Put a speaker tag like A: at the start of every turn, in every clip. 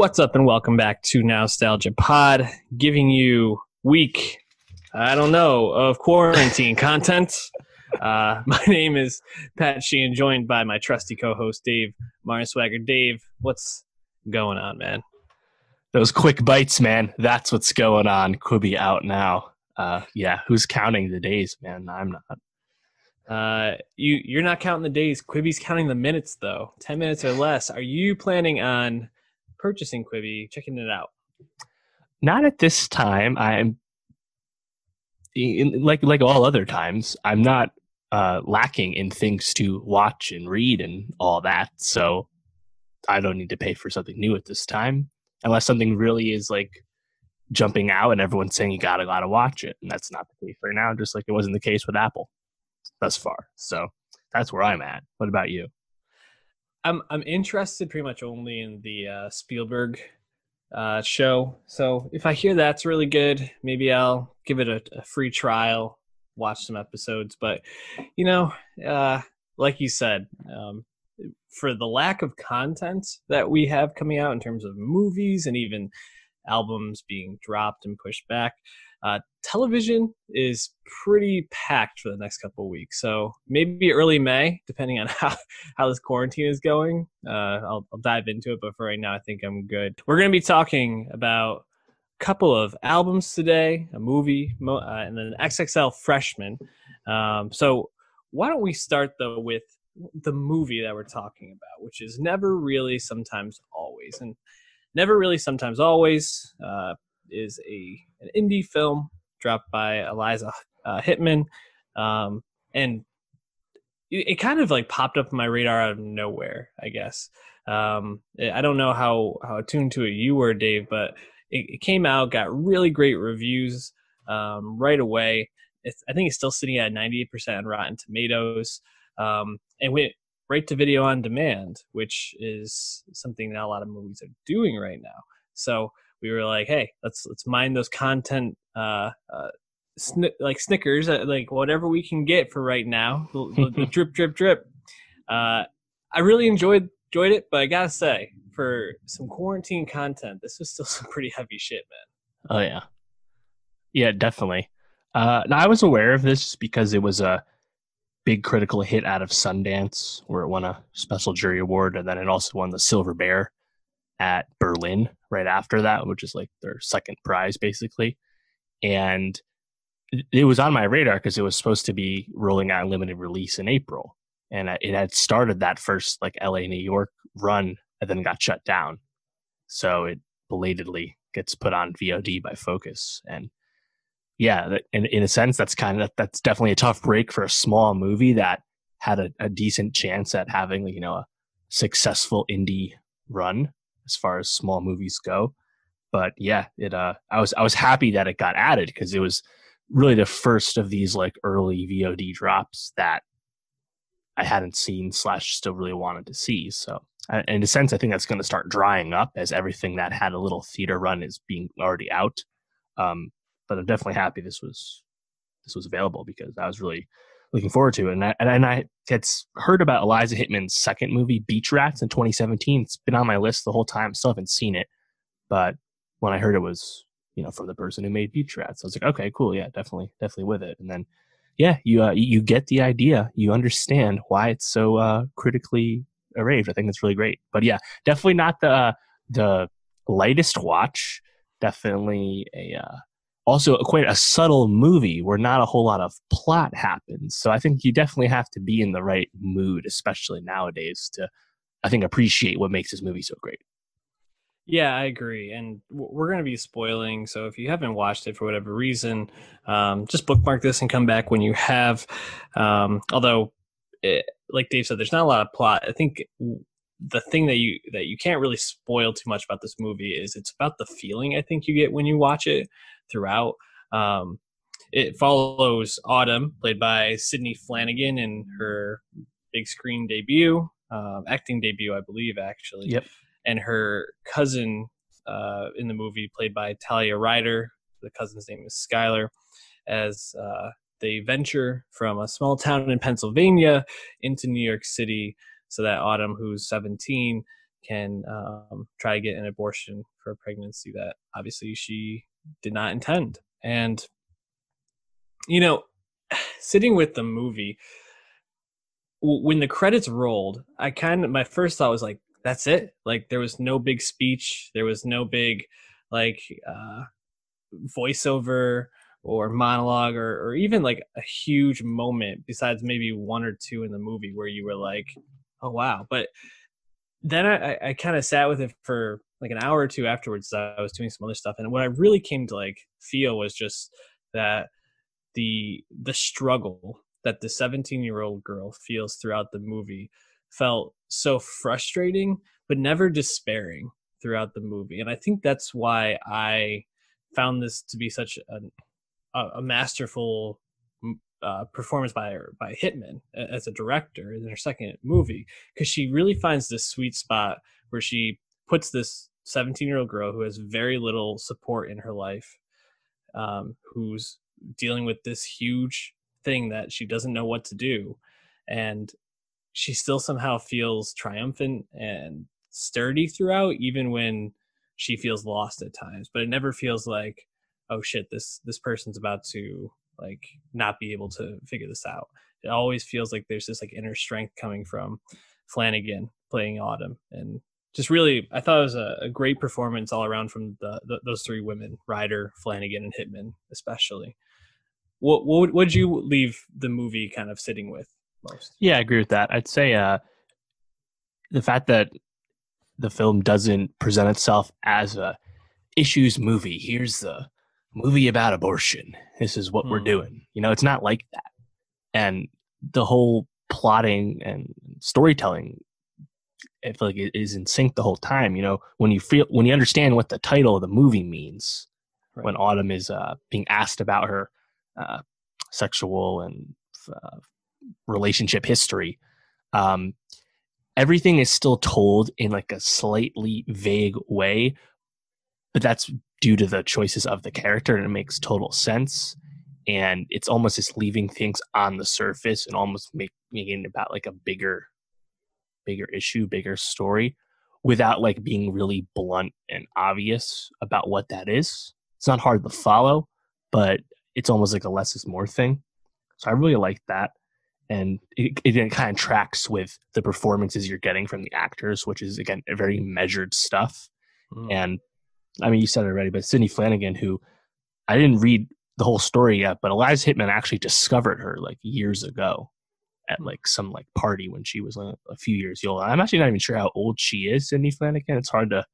A: What's up, and welcome back to Nostalgia Pod, giving you week, I don't know, of quarantine content. Uh, my name is Pat Sheehan, joined by my trusty co-host Dave Martin Swagger. Dave, what's going on, man?
B: Those quick bites, man. That's what's going on. Quibi out now. Uh, yeah, who's counting the days, man? I'm not.
A: Uh, you you're not counting the days. Quibi's counting the minutes, though. Ten minutes or less. Are you planning on purchasing Quibi, checking it out?
B: Not at this time. I'm in, like like all other times. I'm not uh, lacking in things to watch and read and all that. So I don't need to pay for something new at this time, unless something really is like jumping out and everyone's saying you gotta gotta watch it, and that's not the case right now. Just like it wasn't the case with Apple thus far. So that's where I'm at. What about you?
A: I'm I'm interested pretty much only in the uh, Spielberg uh, show. So if I hear that's really good, maybe I'll give it a, a free trial, watch some episodes. But you know, uh, like you said, um, for the lack of content that we have coming out in terms of movies and even albums being dropped and pushed back, uh, television is pretty packed for the next couple weeks. So maybe early May, depending on how, how this quarantine is going. Uh, I'll, I'll dive into it, but for right now, I think I'm good. We're going to be talking about a couple of albums today, a movie, uh, and then an XXL freshman. Um, so why don't we start though with the movie that we're talking about, which is Never Rarely, Sometimes Always. And Never Rarely, Sometimes Always uh, is a an indie film dropped by Eliza uh, Hittman, um, and it, kind of like popped up my radar out of nowhere. I guess um, I don't know how how attuned to it you were, Dave, but it, it came out, got really great reviews um, right away. It's, I think it's still sitting at 98% on Rotten Tomatoes, um, and went right to video on demand, which is something that a lot of movies are doing right now. So we were like, hey, let's let's mine those content uh, uh sn- like Snickers, uh, like whatever we can get for right now. The, the drip, drip, drip. Uh, I really enjoyed enjoyed it, but I gotta say, for some quarantine content, this was still some pretty heavy shit, man.
B: Oh yeah, yeah, definitely. Uh, now I was aware of this because it was a big critical hit out of Sundance, where it won a special jury award, and then it also won the Silver Bear at Berlin right after that, which is like their second prize basically. And it was on my radar because it was supposed to be rolling out limited release in April. And it had started that first like LA, New York run and then got shut down. So it belatedly gets put on VOD by Focus. And yeah, in, in a sense, that's kind of, that's definitely a tough break for a small movie that had a, a decent chance at having, you know, a successful indie run as far as small movies go. But yeah, it uh I was I was happy that it got added because it was really the first of these like early VOD drops that I hadn't seen slash still really wanted to see. So in a sense, I think that's going to start drying up as everything that had a little theater run is being already out. Um, but I'm definitely happy this was this was available because I was really looking forward to it. And I, and I had heard about Eliza Hittman's second movie, Beach Rats, in 2017. It's been on my list the whole time. Still haven't seen it, but when I heard it was, you know, from the person who made Beach Rats, I was like, okay, cool, yeah, definitely, definitely with it. And then, yeah, you uh, you get the idea, you understand why it's so uh, critically arranged. I think it's really great. But yeah, definitely not the uh, the lightest watch. Definitely a uh, also quite a subtle movie where not a whole lot of plot happens. So I think you definitely have to be in the right mood, especially nowadays, to I think appreciate what makes this movie so great.
A: Yeah, I agree, and we're going to be spoiling. So if you haven't watched it for whatever reason, um, just bookmark this and come back when you have. Um, although, it, like Dave said, there's not a lot of plot. I think the thing that you that you can't really spoil too much about this movie is it's about the feeling I think you get when you watch it throughout. Um, it follows Autumn, played by Sidney Flanigan, in her big screen debut, uh, acting debut, I believe, actually.
B: Yep.
A: And her cousin uh, in the movie, played by Talia Ryder. The cousin's name is Skylar, as uh, they venture from a small town in Pennsylvania into New York City so that Autumn, who's 17, can um, try to get an abortion for a pregnancy that obviously she did not intend. And, you know, sitting with the movie, when the credits rolled, I kind of, my first thought was like, that's it. Like, there was no big speech, there was no big, like, uh, voiceover or monologue or, or even like a huge moment besides maybe one or two in the movie where you were like oh wow but then I, I kind of sat with it for like an hour or two afterwards. I was doing some other stuff, and what I really came to like feel was just that the the struggle that the 17 year old girl feels throughout the movie felt so frustrating, but never despairing throughout the movie, and I think that's why I found this to be such a, a masterful uh, performance by by Hittman as a director in her second movie because she really finds this sweet spot where she puts this 17 year old girl who has very little support in her life, um, who's dealing with this huge thing that she doesn't know what to do, and she still somehow feels triumphant and sturdy throughout, even when she feels lost at times. But it never feels like, oh shit, this this person's about to like not be able to figure this out. It always feels like there's this like inner strength coming from Flanigan playing Autumn, and just really, I thought it was a, a great performance all around from the, the, those three women, Ryder, Flanigan, and Hittman, especially. What what would you leave the movie kind of sitting with most?
B: Yeah, I agree with that. I'd say uh, the fact that the film doesn't present itself as a issues movie. Here's the movie about abortion. This is what mm. we're hmm. doing. You know, it's not like that. And the whole plotting and storytelling, I feel like it is in sync the whole time. You know, when you feel when you understand what the title of the movie means, right. when Autumn is uh, being asked about her uh, sexual and uh, relationship history, um, everything is still told in like a slightly vague way, but that's due to the choices of the character and it makes total sense and it's almost just leaving things on the surface and almost make, making it about like a bigger bigger issue bigger story without like being really blunt and obvious about what that is. It's not hard to follow but it's almost like a less is more thing. So i really like that. And it, it kind of tracks with the performances you're getting from the actors which is again very measured stuff. Mm. and I mean, you said it already, but Sidney Flanigan, who I didn't read the whole story yet, but Eliza Hittman actually discovered her like years ago at like some like party when she was like, a few years old. I'm actually not even sure how old she is, Sidney Flanigan. It's hard to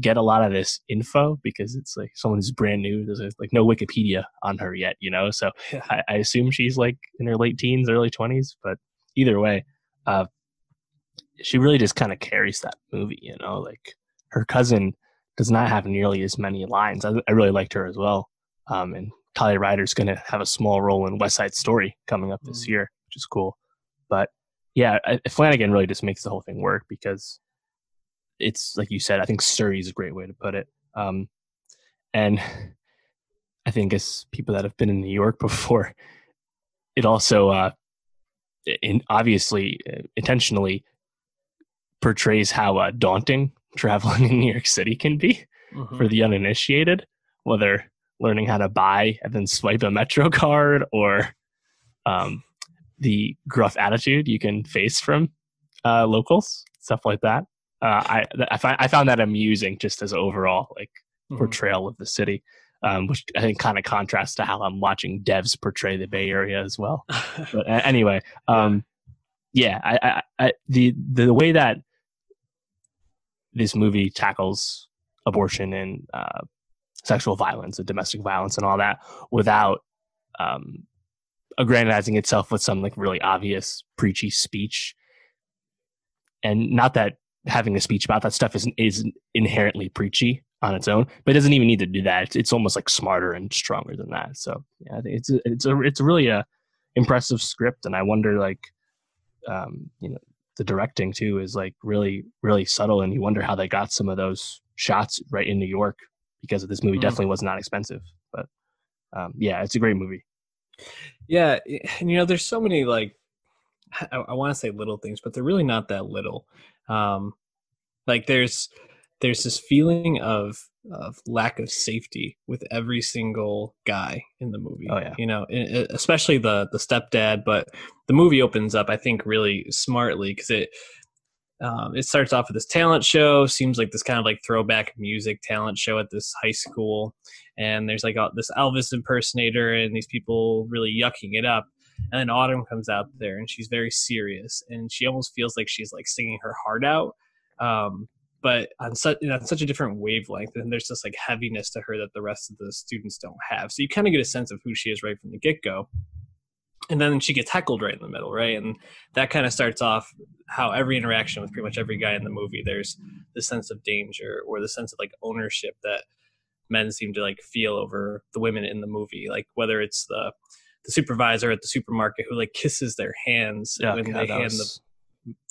B: get a lot of this info because it's like someone who's brand new. There's like no Wikipedia on her yet, you know. So yeah. I, I, assume she's like in her late teens, early twenties. But either way, uh, she really just kind of carries that movie, you know. Like her cousin does not have nearly as many lines. I, I really liked her as well. Um, and Talia Ryder's going to have a small role in West Side Story coming up this mm. year, which is cool. But yeah, Flanigan really just makes the whole thing work because it's like you said. I think sturdy is a great way to put it. Um, and I think as people that have been in New York before, it also, uh, in obviously uh, intentionally portrays how uh, daunting traveling in New York City can be mm-hmm. for the uninitiated, whether learning how to buy and then swipe a Metro card or um, the gruff attitude you can face from uh, locals, stuff like that. Uh, I I, find, I found that amusing just as overall like mm-hmm. portrayal of the city, um, which I think kind of contrasts to how I'm watching devs portray the Bay Area as well. but uh, anyway, um, yeah, I, I, I, the the way that this movie tackles abortion and uh, sexual violence and domestic violence and all that without um, aggrandizing itself with some like really obvious preachy speech. And not that having a speech about that stuff is is inherently preachy on its own, but it doesn't even need to do that. It's, it's almost like smarter and stronger than that. So yeah, I think it's a, it's a it's really a impressive script, and I wonder like um, you know the directing too is like really really subtle and you wonder how they got some of those shots right in new york because this movie mm. definitely was not expensive but um, yeah it's a great movie
A: yeah and you know there's so many like i, I want to say little things but they're really not that little um, Like there's there's this feeling of of lack of safety with every single guy in the movie.
B: Oh yeah,
A: you know, especially the the stepdad. But the movie opens up, I think, really smartly because it um, it starts off with this talent show. Seems like this kind of like throwback music talent show at this high school, and there's like a, this Elvis impersonator and these people really yucking it up. And then Autumn comes out there and she's very serious and she almost feels like she's like singing her heart out. Um, but on such on such a different wavelength, and there's just like heaviness to her that the rest of the students don't have. So you kind of get a sense of who she is right from the get go. And then she gets heckled right in the middle, right? And that kind of starts off how every interaction with pretty much every guy in the movie, there's the sense of danger or the sense of like ownership that men seem to like feel over the women in the movie. Like whether it's the the supervisor at the supermarket who like kisses their hands
B: yeah,
A: when
B: God,
A: they hand the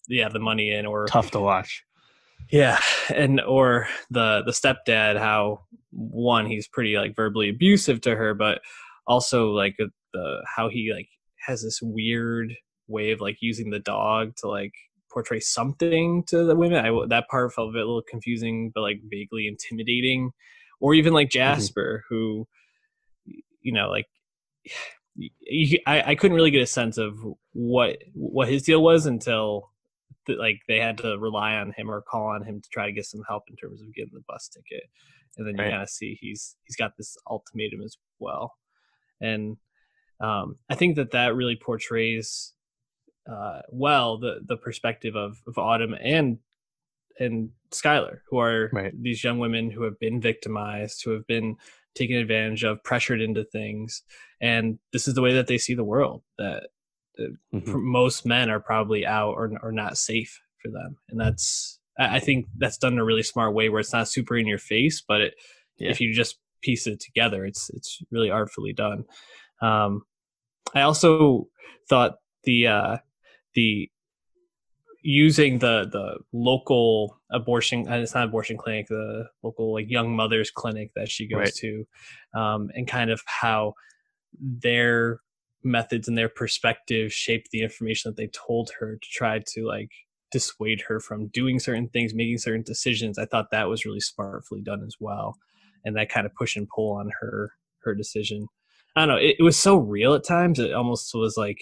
A: yeah the money in or
B: tough to watch
A: yeah, and or the the stepdad, how one he's pretty like verbally abusive to her, but also like the how he like has this weird way of like using the dog to like portray something to the women. I that part felt a little confusing, but like vaguely intimidating. Or even like mm-hmm. Jasper, mm-hmm. who you know like you, I, I couldn't really get a sense of what what his deal was until like they had to rely on him or call on him to try to get some help in terms of getting the bus ticket and then you right. kind of see he's he's got this ultimatum as well and um, i think that that really portrays uh, well the the perspective of, of autumn and and skylar who are
B: right.
A: these young women who have been victimized who have been taken advantage of pressured into things and this is the way that they see the world that mm-hmm. most men are probably out or, or not safe for them and that's i think that's done in a really smart way where it's not super in your face but it, yeah. if you just piece it together it's it's really artfully done um i also thought the uh the using the the local abortion and it's not abortion clinic the local like young mothers clinic that she goes right. to um and kind of how their methods and their perspective shaped the information that they told her to try to like dissuade her from doing certain things, making certain decisions. I thought that was really smartly done as well, and that kind of push and pull on her her decision. I don't know. It, it was so real at times. It almost was like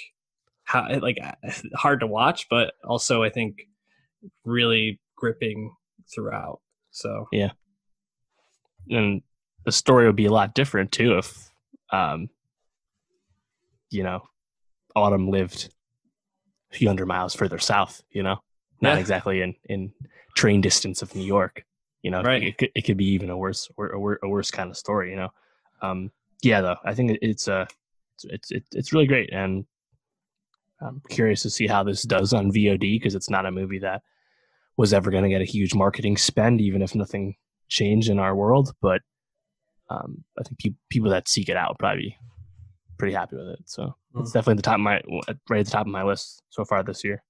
A: how like hard to watch, but also I think really gripping throughout. So
B: yeah, and the story would be a lot different too if um, you know, Autumn lived a few hundred miles further south, you know, not yeah. exactly in, in train distance of New York, you know,
A: right.
B: it, could, it could be even a worse, or a, worse kind of story, you know? Um, yeah, though, I think it's, uh, it's, it's, it's really great. And I'm curious to see how this does on VOD because it's not a movie that was ever going to get a huge marketing spend, even if nothing changed in our world. But um, I think pe- people that seek it out probably pretty happy with it. So mm. it's definitely the top of my right at the top of my list so far this year.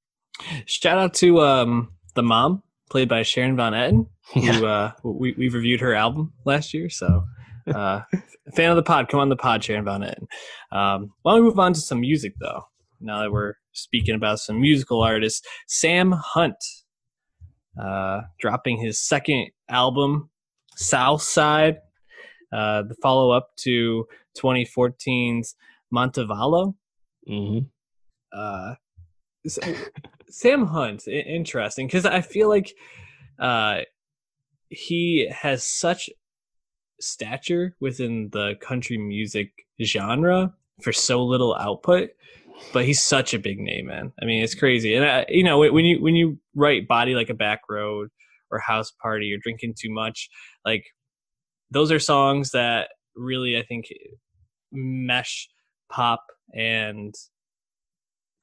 A: Shout out to um, the mom played by Sharon Van Etten.
B: Yeah.
A: Who, uh, we we reviewed her album last year, so uh, fan of the pod, come on the pod, Sharon Van Etten. Um, why don't we move on to some music though? Now that we're speaking about some musical artists, Sam Hunt uh, dropping his second album, Southside, uh, the follow up to 2014's Montevallo.
B: Mm-hmm.
A: Uh, Sam Hunt, interesting because I feel like uh, he has such stature within the country music genre for so little output but he's such a big name man i mean it's crazy and I, you know when you when you write body like a back road or house party or drinking too much like those are songs that really I think mesh pop and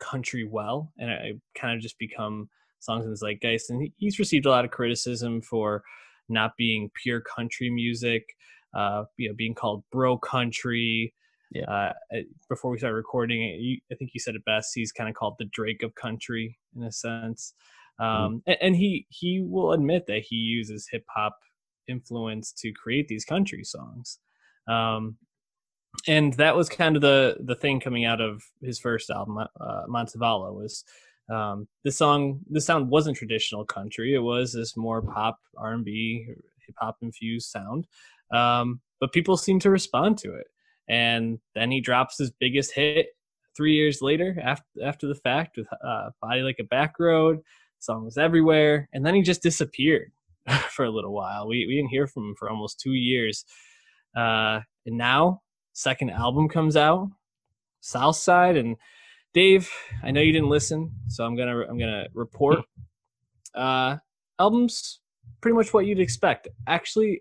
A: country well, and I kind of just become songs in the zeitgeist. And he's received a lot of criticism for not being pure country music, uh, you know, being called bro country.
B: Yeah.
A: Uh, before we start recording, you, I think you said it best. He's kind of called the Drake of country in a sense. Mm-hmm. Um, mm-hmm. and, and he he will admit that he uses hip hop influence to create these country songs. Um, and that was kind of the the thing coming out of his first album, uh, Montevallo, was um, this song, this sound wasn't traditional country. It was this more pop, R and B, hip hop infused sound. Um, but people seem to respond to it. And then he drops his biggest hit three years later, after after the fact, with uh, "Body Like a Back Road." Song was everywhere, and then he just disappeared for a little while. We we didn't hear from him for almost two years, uh, and now second album comes out, Southside, and Dave, I know you didn't listen, so I'm gonna I'm gonna report. Uh, album's pretty much what you'd expect. Actually,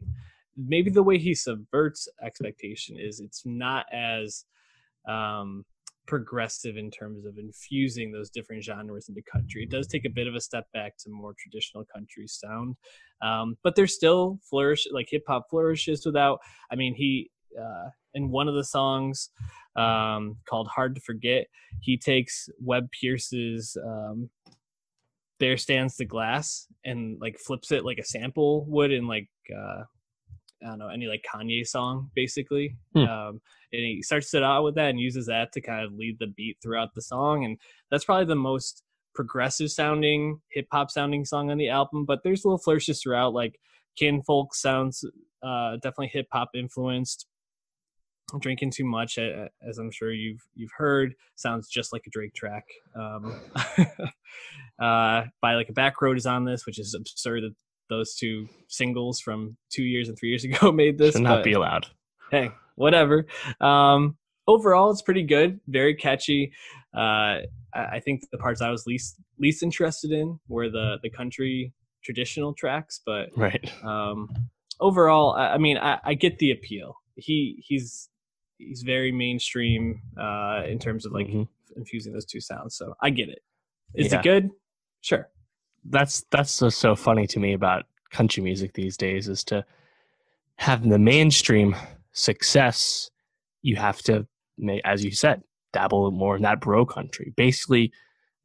A: maybe the way he subverts expectation is it's not as um, progressive in terms of infusing those different genres into country. It does take a bit of a step back to more traditional country sound, um, but there's still flourish like hip hop flourishes without. I mean, he uh, in one of the songs um, called "Hard to Forget," he takes Webb Pierce's um, "There Stands the Glass" and like flips it like a sample would in like. Uh, I don't know any like Kanye song basically, hmm. um, and he starts it out with that and uses that to kind of lead the beat throughout the song, and that's probably the most progressive sounding hip hop sounding song on the album. But there's little flourishes throughout, like Kinfolk sounds uh, definitely hip hop influenced drinking too much as i'm sure you've you've heard sounds just like a drake track um, uh, by like a back road is on this which is absurd that those two singles from two years and three years ago made this
B: should not be allowed
A: hey whatever um, overall it's pretty good very catchy uh, i think the parts i was least least interested in were the the country traditional tracks but
B: right
A: um, overall I, I mean I, I get the appeal he he's he's very mainstream uh, in terms of like mm-hmm. infusing those two sounds. So I get it. Is yeah. it good? Sure.
B: That's that's so, so funny to me about country music these days is to have the mainstream success. You have to, as you said, dabble more in that bro country. Basically,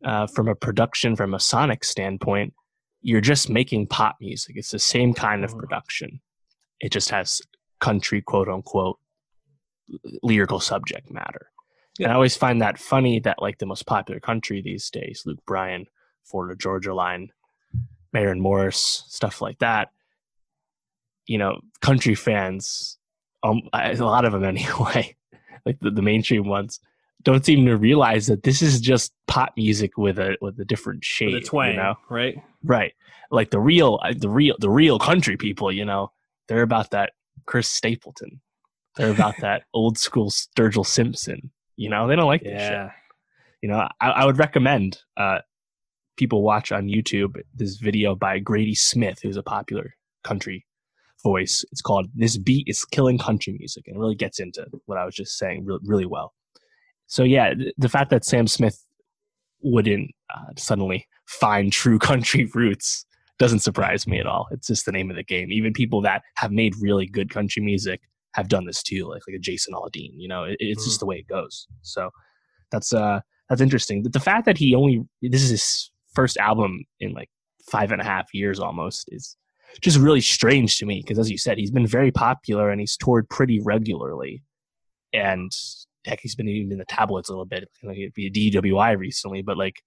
B: uh, from a production, from a sonic standpoint, you're just making pop music. It's the same kind of mm-hmm. production. It just has country, quote unquote, lyrical subject matter. Yeah. And I always find that funny that like the most popular country these days, Luke Bryan, Florida Georgia Line, Maren Morris, stuff like that. You know, country fans, um, a lot of them anyway, like the, the mainstream ones, don't seem to realize that this is just pop music with a with a different shade, with a twang, you know?
A: right?
B: Right. Like the real, uh, the real, the real country people, you know, they're about that Chris Stapleton, they're about that old school Sturgill Simpson. You know, they don't like yeah. this shit. You know, I, I would recommend uh, people watch on YouTube this video by Grady Smith, who's a popular country voice. It's called "This Beat Is Killing Country Music," and it really gets into what I was just saying really, really well. So yeah, the fact that Sam Smith wouldn't uh, suddenly find true country roots doesn't surprise me at all. It's just the name of the game. Even people that have made really good country music have done this too, like like a Jason Aldean. You know, it, it's mm. just the way it goes. So that's uh that's interesting. The, the fact that he only this is his first album in like five and a half years almost is just really strange to me because as you said, he's been very popular and he's toured pretty regularly, and heck, he's been even in the tabloids a little bit, like be a DWI recently, but like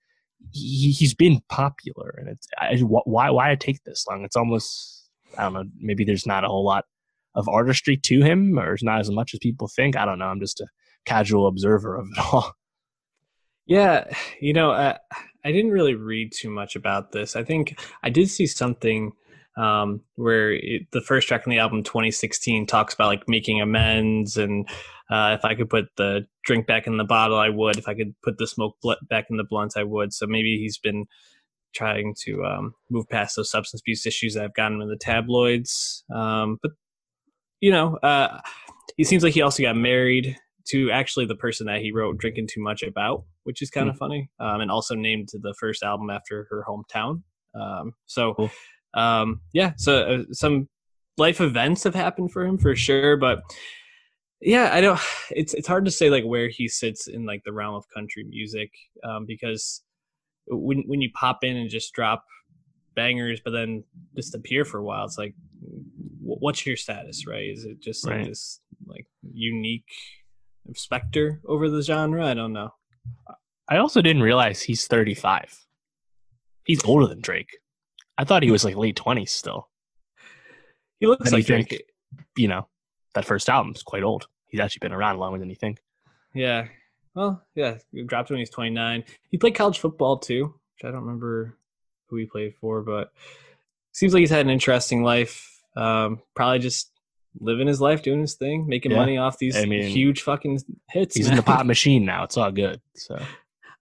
B: he, he's been popular and it's I, why why take this long? It's almost I don't know. Maybe there's not a whole lot of artistry to him, or is not as much as people think. I don't know. I'm just a casual observer of it all.
A: Yeah, you know, uh, I didn't really read too much about this. I think I did see something um, where it, the first track on the album 2016 talks about like making amends and uh, if I could put the drink back in the bottle, I would. If I could put the smoke bl- back in the blunt, I would. So maybe he's been trying to um, move past those substance abuse issues that have gotten in the tabloids. Um, but you know, uh, he seems like he also got married to actually the person that he wrote "Drinking Too Much" about, which is kind of mm. funny, um, and also named the first album after her hometown. Um, so, cool. um, yeah, so uh, some life events have happened for him for sure, but yeah, I don't. It's it's hard to say like where he sits in like the realm of country music um, because when when you pop in and just drop bangers, but then disappear for a while, it's like what's your status, right? Is it just like right. this like unique specter over the genre? I don't know.
B: I also didn't realize he's 35. He's older than Drake. I thought he was like late 20s still.
A: He looks like
B: you think-
A: Drake.
B: You know, that first album's quite old. He's actually been around longer than you think.
A: Yeah. Well, yeah. He dropped when he was 29. He played college football too, which I don't remember who he played for, but seems like he's had an interesting life. Um, probably just living his life, doing his thing, making
B: Yeah.
A: money off these
B: I mean,
A: huge fucking hits.
B: He's in the
A: man.
B: pop machine now. It's all good. So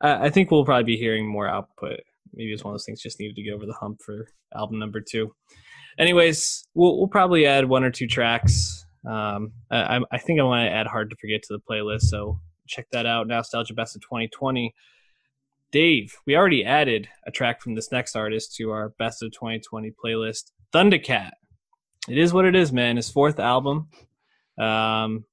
A: I I think we'll probably be hearing more output. Maybe it's one of those things just needed to get over the hump for album number two. Anyways, we'll we'll probably add one or two tracks. Um, I- I think I want to add "Hard to Forget" to the playlist, so check that out. Nostalgia Best of 2020. Dave, we already added a track from this next artist to our Best of 2020 playlist. Thundercat. It is what it is, man. His fourth album. Um,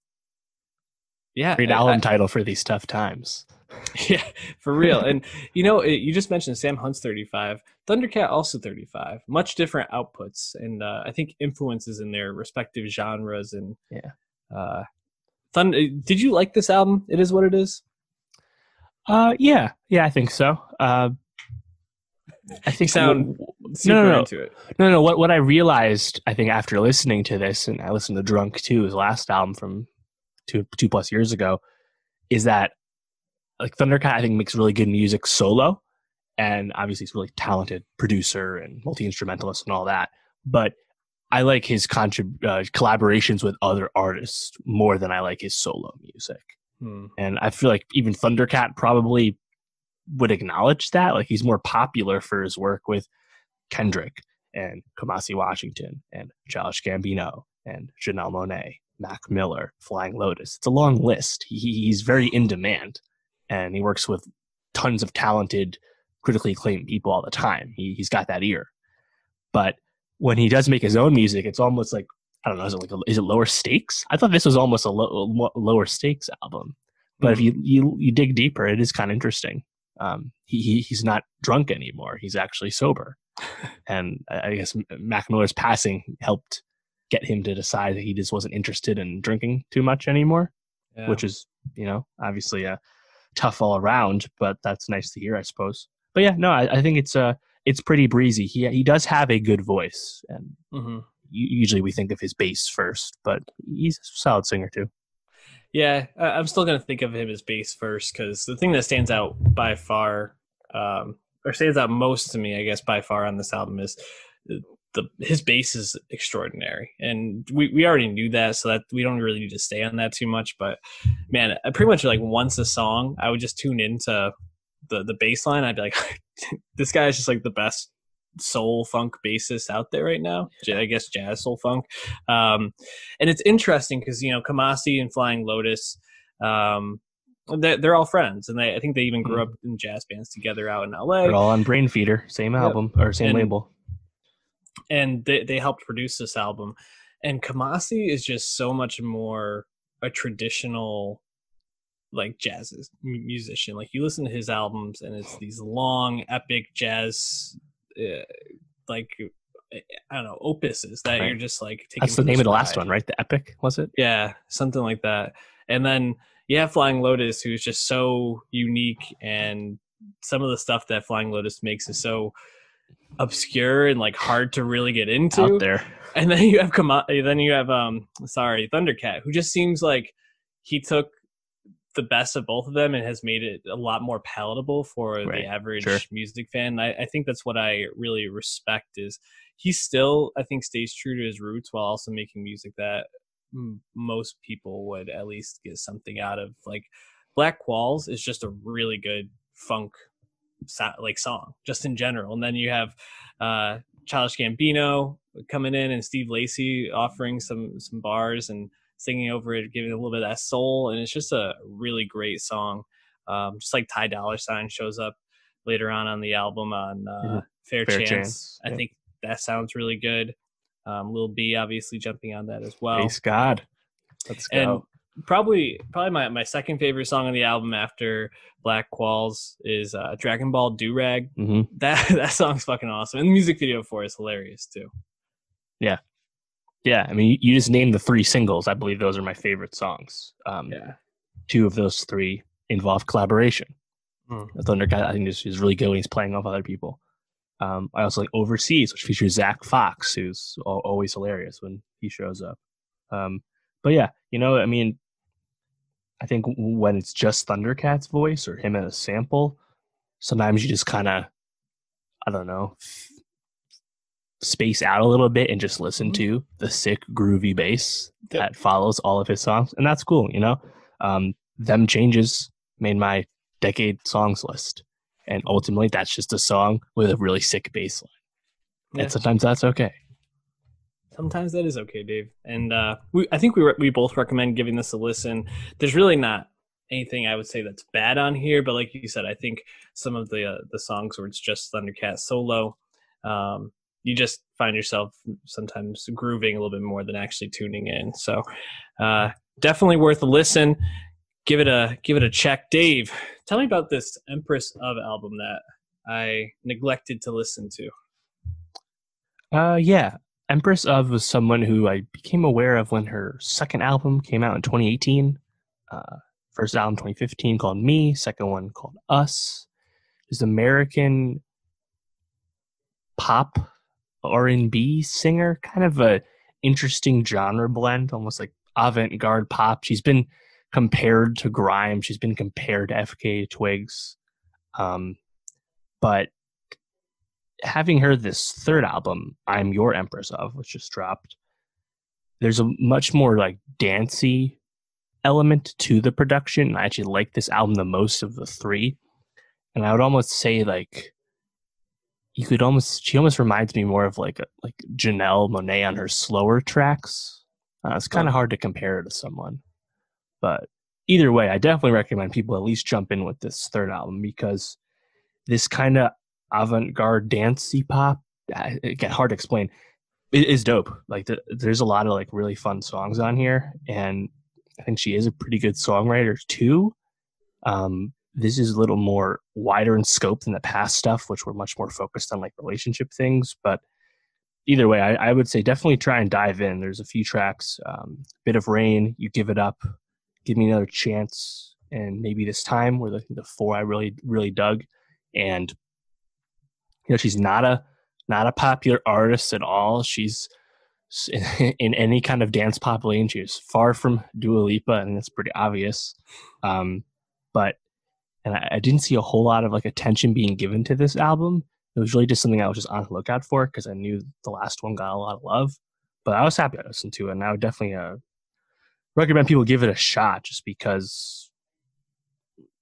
A: yeah,
B: great
A: I-
B: album title for these tough times.
A: yeah, for real. And you know, it, you just mentioned Sam Hunt's 35, Thundercat also 35. Much different outputs, and uh, I think influences in their respective genres. And
B: Yeah.
A: uh, Thunder. Did you like this album? It is what it is.
B: Uh, yeah, yeah, I think so. Uh, I think
A: sound super
B: no, no.
A: into it.
B: No, no. What what I realized, I think, after listening to this, and I listened to Drunk too, his last album from two two plus years ago, is that like Thundercat, I think makes really good music solo, and obviously he's a really talented producer and multi instrumentalist and all that. But I like his contrib- uh, collaborations with other artists more than I like his solo music.
A: Hmm.
B: And I feel like even Thundercat probably would acknowledge that. Like he's more popular for his work with Kendrick and Kamasi Washington and Josh Gambino and Janelle Monáe, Mac Miller, Flying Lotus. It's a long list. He, he's very in demand and he works with tons of talented, critically acclaimed people all the time. He, he's got that ear. But when he does make his own music, it's almost like, I don't know, is it like a, is it lower stakes? I thought this was almost a, lo- a lower stakes album. But if you, you you dig deeper, it is kind of interesting. Um, he, he he's not drunk anymore. He's actually sober, and I guess M- Mac Miller's passing helped get him to decide that he just wasn't interested in drinking too much anymore,
A: Yeah.
B: which is you know obviously uh, tough all around. But that's nice to hear, I suppose. But yeah, no, I, I think it's uh it's pretty breezy. He he does have a good voice, and
A: Mhm.
B: usually we think of his bass first, but he's a solid singer too.
A: Yeah, I'm still gonna think of him as bass first because the thing that stands out by far, um, or stands out most to me, I guess, by far on this album is the, the his bass is extraordinary, and we we already knew that, so that we don't really need to stay on that too much. But man, I pretty much like once a song, I would just tune into the the bass line. I'd be like, this guy is just like the best soul funk bassist out there right now. I guess jazz soul funk. Um, and it's interesting because you know Kamasi and Flying Lotus, um, they're, they're all friends, and they I think they even grew up in jazz bands together out in LA,
B: They're all on Brainfeeder, same
A: Yep.
B: album or same
A: And-
B: label.
A: and they they helped produce this album. And Kamasi is just so much more a traditional like jazz musician. Like you listen to his albums, and it's these long, epic jazz, uh, like I don't know, opuses that
B: Right.
A: you're just like. taking
B: That's the name of the last one, right? The Epic, was it?
A: Yeah, something like that. And then you have Flying Lotus, who's just so unique, and some of the stuff that Flying Lotus makes is so obscure and like hard to really get into.
B: Out there.
A: And then you have then you have um sorry Thundercat, who just seems like he took the best of both of them and has made it a lot more palatable for
B: Right,
A: the average
B: sure.
A: music fan. I, I think that's what I really respect is he still I think stays true to his roots while also making music that m- most people would at least get something out of. Like Black Qualls is just a really good funk so- like song just in general. And then you have uh Childish Gambino coming in and Steve Lacy offering some some bars and singing over it, giving it a little bit of that soul, and it's just a really great song. Um, just like Ty Dollar Sign shows up later on on the album on uh,
B: Mhm.
A: Fair,
B: Fair
A: Chance.
B: Chance,
A: I
B: yeah.
A: think that sounds really good. Um, Lil B obviously jumping on that as well
B: Praise God. Let's go.
A: and probably probably my, my second favorite song on the album after Black Qualls is uh, Dragonball Durag.
B: hmm
A: That that song's fucking awesome, and the music video for it is hilarious too.
B: Yeah, yeah. I mean, you- you just named the three singles. I believe those are my favorite songs. Um,
A: Yeah,
B: Two of those three involve collaboration. Mm. Thundercat, I think, is, is really good when he's playing off other people. Um, I also like Overseas, which features Zack Fox, who's always hilarious when he shows up. Um, but yeah, you know, I mean, I think when it's just Thundercat's voice or him in a sample, sometimes you just kind of, I don't know, space out a little bit and just listen mm-hmm. to the sick, groovy bass yep. that follows all of his songs. And that's cool, you know? Um, them changes made my decade songs list. And ultimately, that's just a song with a really sick bass line. Yeah. And sometimes that's okay.
A: Sometimes that is okay, Dave. And uh, we, I think we re- we both recommend giving this a listen. There's really not anything I would say that's bad on here, but like you said, I think some of the uh, the songs where it's just Thundercat solo, um, you just find yourself sometimes grooving a little bit more than actually tuning in. So uh, definitely worth a listen. Give it a give it a check, Dave. Tell me about this Empress of album that I neglected to listen to.
B: Uh, yeah, Empress of was someone who I became aware of when her second album came out in 2018. Uh, first album 2015 called Me, second one called Us. Is American pop R&B singer, kind of a interesting genre blend, almost like avant-garde pop. She's been compared to Grime. She's been compared to FKA Twigs. Um, but having heard this third album, I'm Your Empress of, which just dropped, there's a much more like dancey element to the production. I actually like this album the most of the three. And I would almost say like you could almost she almost reminds me more of like a, like Janelle Monáe on her slower tracks. Uh, it's kind of hard to compare to someone. But either way, I definitely recommend people at least jump in with this third album because this kind of avant-garde dancey pop, get hard to explain, it is dope. Like the, there's a lot of like really fun songs on here, and I think she is a pretty good songwriter too. Um, this is a little more wider in scope than the past stuff, which were much more focused on like relationship things. But either way, I, I would say definitely try and dive in. There's a few tracks, um, bit of rain, you give it up, give me another chance, and maybe this time were the, the four I really really dug. And you know, she's not a not a popular artist at all. She's in any kind of dance pop lane. She's far from Dua Lipa, and it's pretty obvious. Um, but and I, I, didn't see a whole lot of like attention being given to this album. It was really just something I was just on the lookout for because I knew the last one got a lot of love. But I was happy I listened to it, and I would definitely uh, recommend people give it a shot just because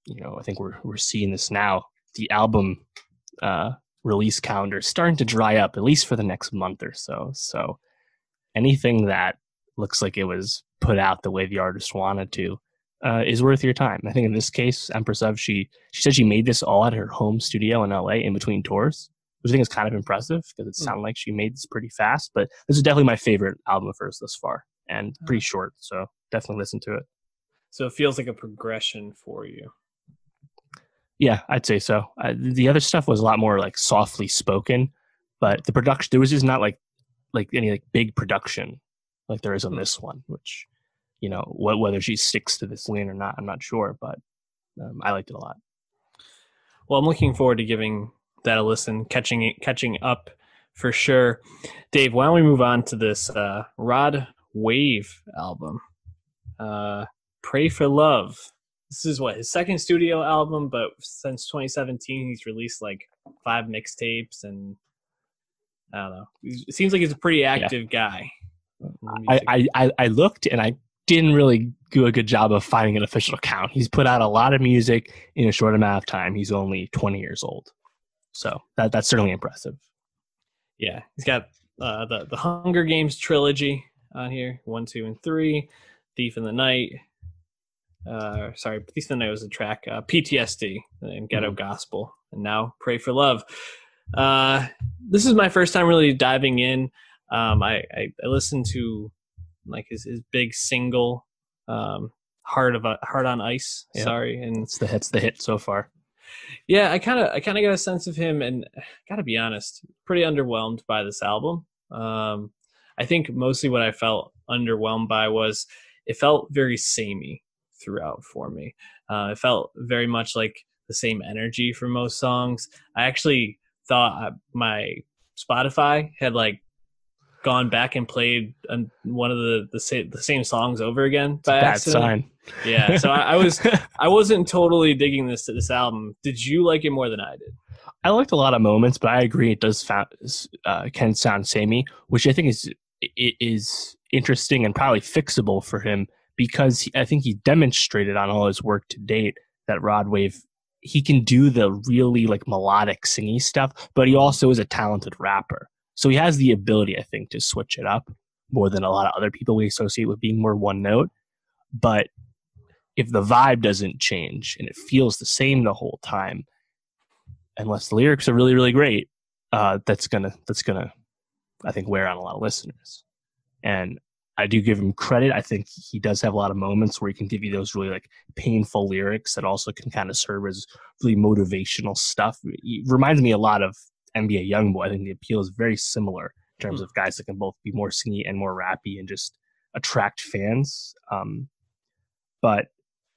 B: you know I think we're we're seeing this now. The album uh, release calendar is starting to dry up at least for the next month or so. So anything that looks like it was put out the way the artist wanted to uh, is worth your time. I think in this case, Empress of she she said she made this all at her home studio in LA in between tours, which I think is kind of impressive because it hmm. sounded like she made this pretty fast. But this is definitely my favorite album of hers thus far, and pretty short. So definitely listen to it.
A: So it feels like a progression for you.
B: Yeah, I'd say so. Uh, the other stuff was a lot more like softly spoken, but the production there was just not like like any like big production like there is on hmm. this one, which you know what whether she sticks to this lane or not, I'm not sure, but um, I liked it a lot.
A: Well, I'm looking forward to giving that a listen, catching it, catching up for sure. Dave, why don't we move on to this uh, Rod Wave album? Uh, Pray for Love. This is what his second studio album, but since 2017, he's released like five mixtapes, and I don't know. It seems like he's a pretty active yeah. guy.
B: I, I I looked and I didn't really do a good job of finding an official count. He's put out a lot of music in a short amount of time. He's only 20 years old, so that that's certainly impressive.
A: Yeah, he's got uh, the the Hunger Games trilogy on here, one, two, and three. Thief in the Night. Uh, sorry, Thief in the Night was a track. Uh, PTSD and Ghetto mm-hmm. Gospel, and now Pray for Love. Uh, this is my first time really diving in. Um, I, I, I listened to like his, his big single, um, Heart of a Heart on Ice. Yeah. Sorry, and
B: it's the hits the hit so far.
A: Yeah, I kind of I kind of got a sense of him, and got to be honest, pretty underwhelmed by this album. Um, I think mostly what I felt underwhelmed by was it felt very samey throughout for me. Uh, it felt very much like the same energy for most songs. I actually thought uh, my Spotify had like gone back and played one of the the, sa- the same songs over again by
B: Bad
A: accident.
B: sign.
A: Yeah, so I, I was I wasn't totally digging this this album. Did you like it more than I did?
B: I liked a lot of moments, but I agree it does found, uh, can sound samey, which I think is it is interesting and probably fixable for him because I think he demonstrated on all his work to date that Rod Wave he can do the really like melodic singy stuff, but he also is a talented rapper. So he has the ability, I think, to switch it up more than a lot of other people we associate with being more one note. But if the vibe doesn't change and it feels the same the whole time, unless the lyrics are really, really great, uh, that's gonna that's gonna I think wear on a lot of listeners. And I do give him credit. I think he does have a lot of moments where he can give you those really like painful lyrics that also can kind of serve as really motivational stuff. It reminds me a lot of NBA YoungBoy. I think the appeal is very similar in terms mm. of guys that can both be more singy and more rappy and just attract fans. Um, but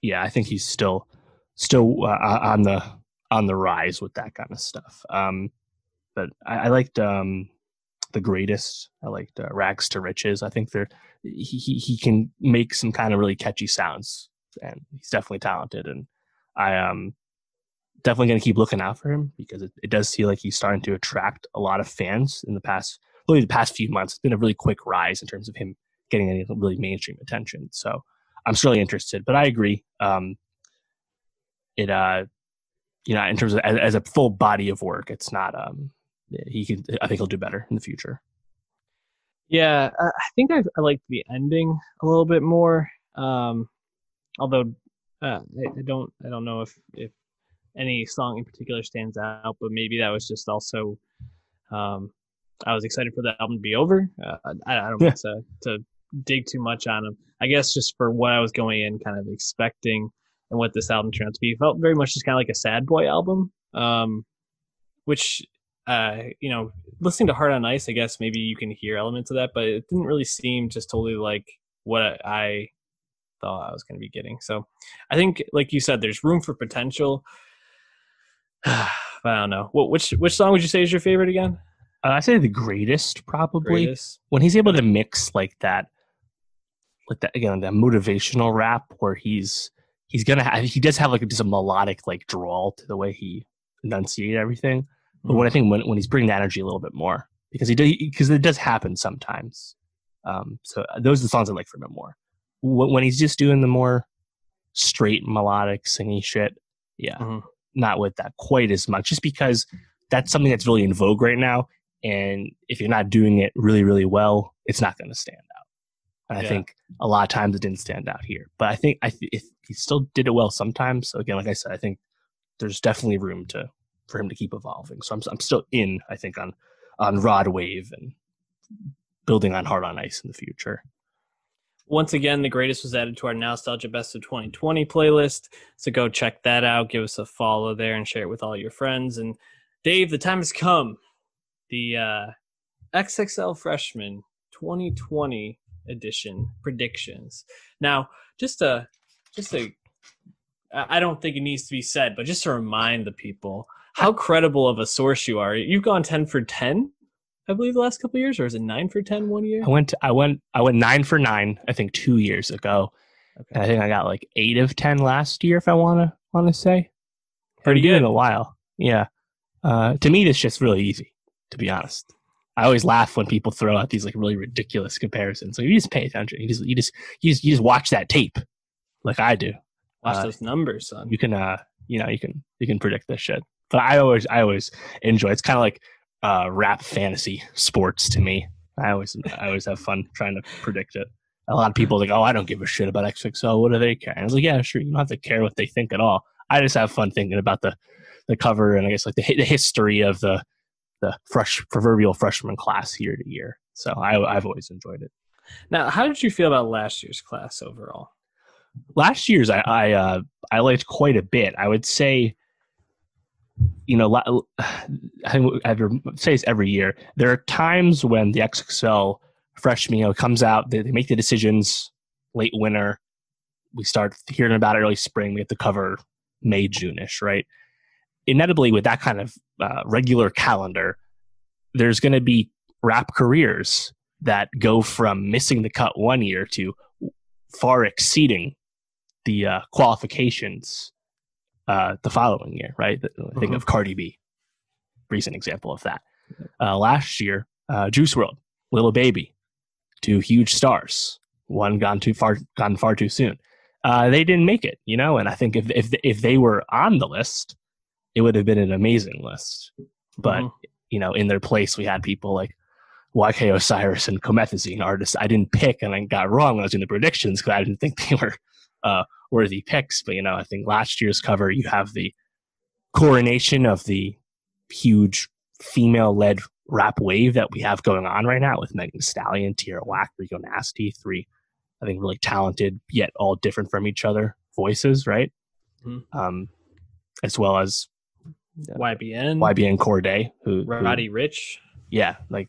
B: yeah, I think he's still still uh, on the on the rise with that kind of stuff. Um, but I, I liked um, the greatest. I liked uh, Rags to Riches. I think they're he, he he can make some kind of really catchy sounds, and he's definitely talented. And I am definitely going to keep looking out for him because it, it does feel like he's starting to attract a lot of fans in the past, really the past few months. It's been a really quick rise in terms of him getting any really mainstream attention. So I'm certainly interested, but I agree. Um, it, uh, you know, in terms of as, as, a full body of work, it's not, um, he could, I think he'll do better in the future.
A: Yeah. I think I, I liked the ending a little bit more. Um, although, uh, I, I don't, I don't know if, if any song in particular stands out, but maybe that was just also um, I was excited for the album to be over. Uh, I, I, don't want to, to dig too much on him. I guess just for what I was going in, kind of expecting, and what this album turned out to be, felt very much just kind of like a sad boy album. Um, which, uh, you know, listening to Heart on Ice, I guess maybe you can hear elements of that, but it didn't really seem just totally like what I thought I was going to be getting. So, I think, like you said, there's room for potential. I don't know. What which which song would you say is your favorite again?
B: Uh, I say the greatest, probably. Greatest. When he's able to mix like that, like that again, that motivational rap where he's he's gonna have, he does have like just a melodic like drawl to the way he enunciate everything. But when I think when when he's bringing the energy a little bit more because he does because it does happen sometimes. Um, so uh, those are the songs I like from him more. When, when he's just doing the more straight melodic singy shit, yeah, mm-hmm not with that quite as much, just because that's something that's really in vogue right now. And if you're not doing it really, really well, it's not going to stand out. And yeah. I think a lot of times it didn't stand out here. But I think I th- if he still did it well sometimes. So again, like I said, I think there's definitely room to for him to keep evolving. So I'm I'm still in. I think on on Rod Wave and building on Heart on Ice in the future.
A: Once again, the greatest was added to our Nostalgia Best of 2020 playlist. So go check that out. Give us a follow there and share it with all your friends. And Dave, the time has come. The uh, XXL Freshman 2020 edition predictions. Now, just a, just a, I don't think it needs to be said, but just to remind the people how credible of a source you are. You've gone 10 for 10 I believe the last couple years, or is it nine for 10 one year?
B: I went to, I went I went nine for nine. I think two years ago. Okay. And I think I got like eight of ten last year, if I wanna wanna say. Pretty good in a while. Yeah. Uh, to me, it's just really easy, to be honest. I always laugh when people throw out these like really ridiculous comparisons. So you just pay attention. You just you just you just you just watch that tape, like I do.
A: Watch uh, those numbers, son.
B: You can uh you know you can you can predict this shit. But I always I always enjoy. It's kind of like uh, rap fantasy sports to me. I always I always have fun trying to predict it. A lot of people like, oh, I don't give a shit about XXL. What do they care? And I was like, yeah, sure. You don't have to care what they think at all. I just have fun thinking about the the cover and I guess like the the history of the the fresh proverbial freshman class year to year. So I, I've always enjoyed it.
A: Now, how did you feel about last year's class overall?
B: Last year's I I, uh, I liked quite a bit. I would say you know, I say this every year. There are times when the XXL freshman, you know, comes out, they, they make the decisions late winter. We start hearing about it early spring. We have to cover May, June-ish, right? inevitably, with that kind of uh, regular calendar, there's going to be rap careers that go from missing the cut one year to far exceeding the uh, qualifications uh, the following year, right? Think mm-hmm. of Cardi B, recent example of that. Uh, last year, uh, Juice WRLD, Little Baby, two huge stars, one gone too far, gone far too soon. Uh, they didn't make it, you know. And I think if if if they were on the list, it would have been an amazing list. But mm-hmm. you know, in their place, we had people like YK Osiris and Comethazine artists I didn't pick and I got wrong when I was doing the predictions because I didn't think they were uh, worthy picks. But you know, I think last year's cover you have the coronation of the huge female-led rap wave that we have going on right now with Megan Stallion, Tierra Whack, Rico Nasty, three I think really talented yet all different from each other voices, right? Mm-hmm. Um, as well as
A: uh, YBN,
B: YBN Cordae, who
A: Roddy
B: who,
A: Ricch,
B: yeah, like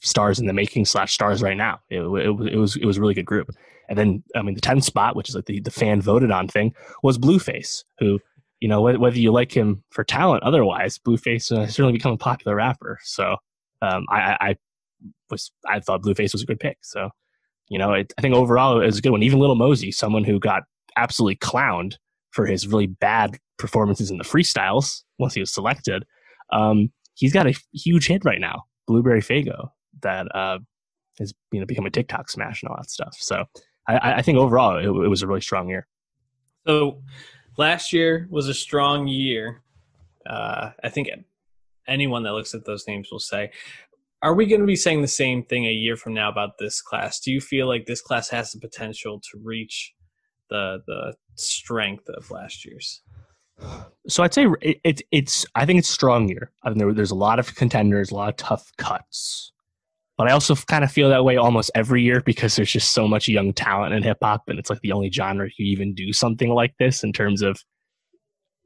B: stars in the making slash stars right now. It, it, it, was it was a really good group. And then I mean the 10th spot, which is like the, the fan voted on thing, was Blueface, who you know whether you like him for talent otherwise, Blueface uh, has certainly become a popular rapper. So um, I, I was I thought Blueface was a good pick. So you know it, I think overall it was a good one. Even Little Mosey, someone who got absolutely clowned for his really bad performances in the freestyles once he was selected. Um, he's got a huge hit right now, Blueberry Faygo that uh, has you know become a TikTok smash and all that stuff. So I, I think overall it, it, was a really strong year.
A: So last year was a strong year. Uh, I think anyone that looks at those names will say. Are we going to be saying the same thing a year from now about this class? Do you feel like this class has the potential to reach the the strength of last year's?
B: So I'd say it, it, it's. I think it's strong year. I think there, there's a lot of contenders, a lot of tough cuts. But I also kind of feel that way almost every year because there's just so much young talent in hip hop, and it's like the only genre you even do something like this in terms of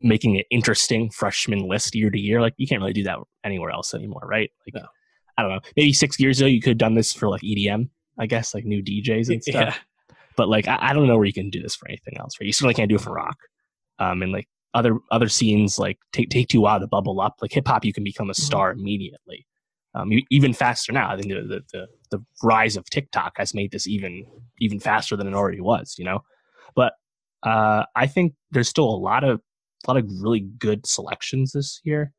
B: making it interesting freshman list year to year. Like you can't really do that anywhere else anymore, right? Like no. I don't know, maybe six years ago you could have done this for like EDM, I guess, like new DJs and stuff. Yeah. But like I, I, don't know where you can do this for anything else, right? You certainly can't do it for rock. Um, and like other other scenes like take take too while to bubble up. Like hip hop, you can become a mm-hmm. star mm-hmm. immediately um, even faster now. I think the, the, the the rise of TikTok has made this even even faster than it already was. You know, but uh, I think there's still a lot of a lot of really good selections this year,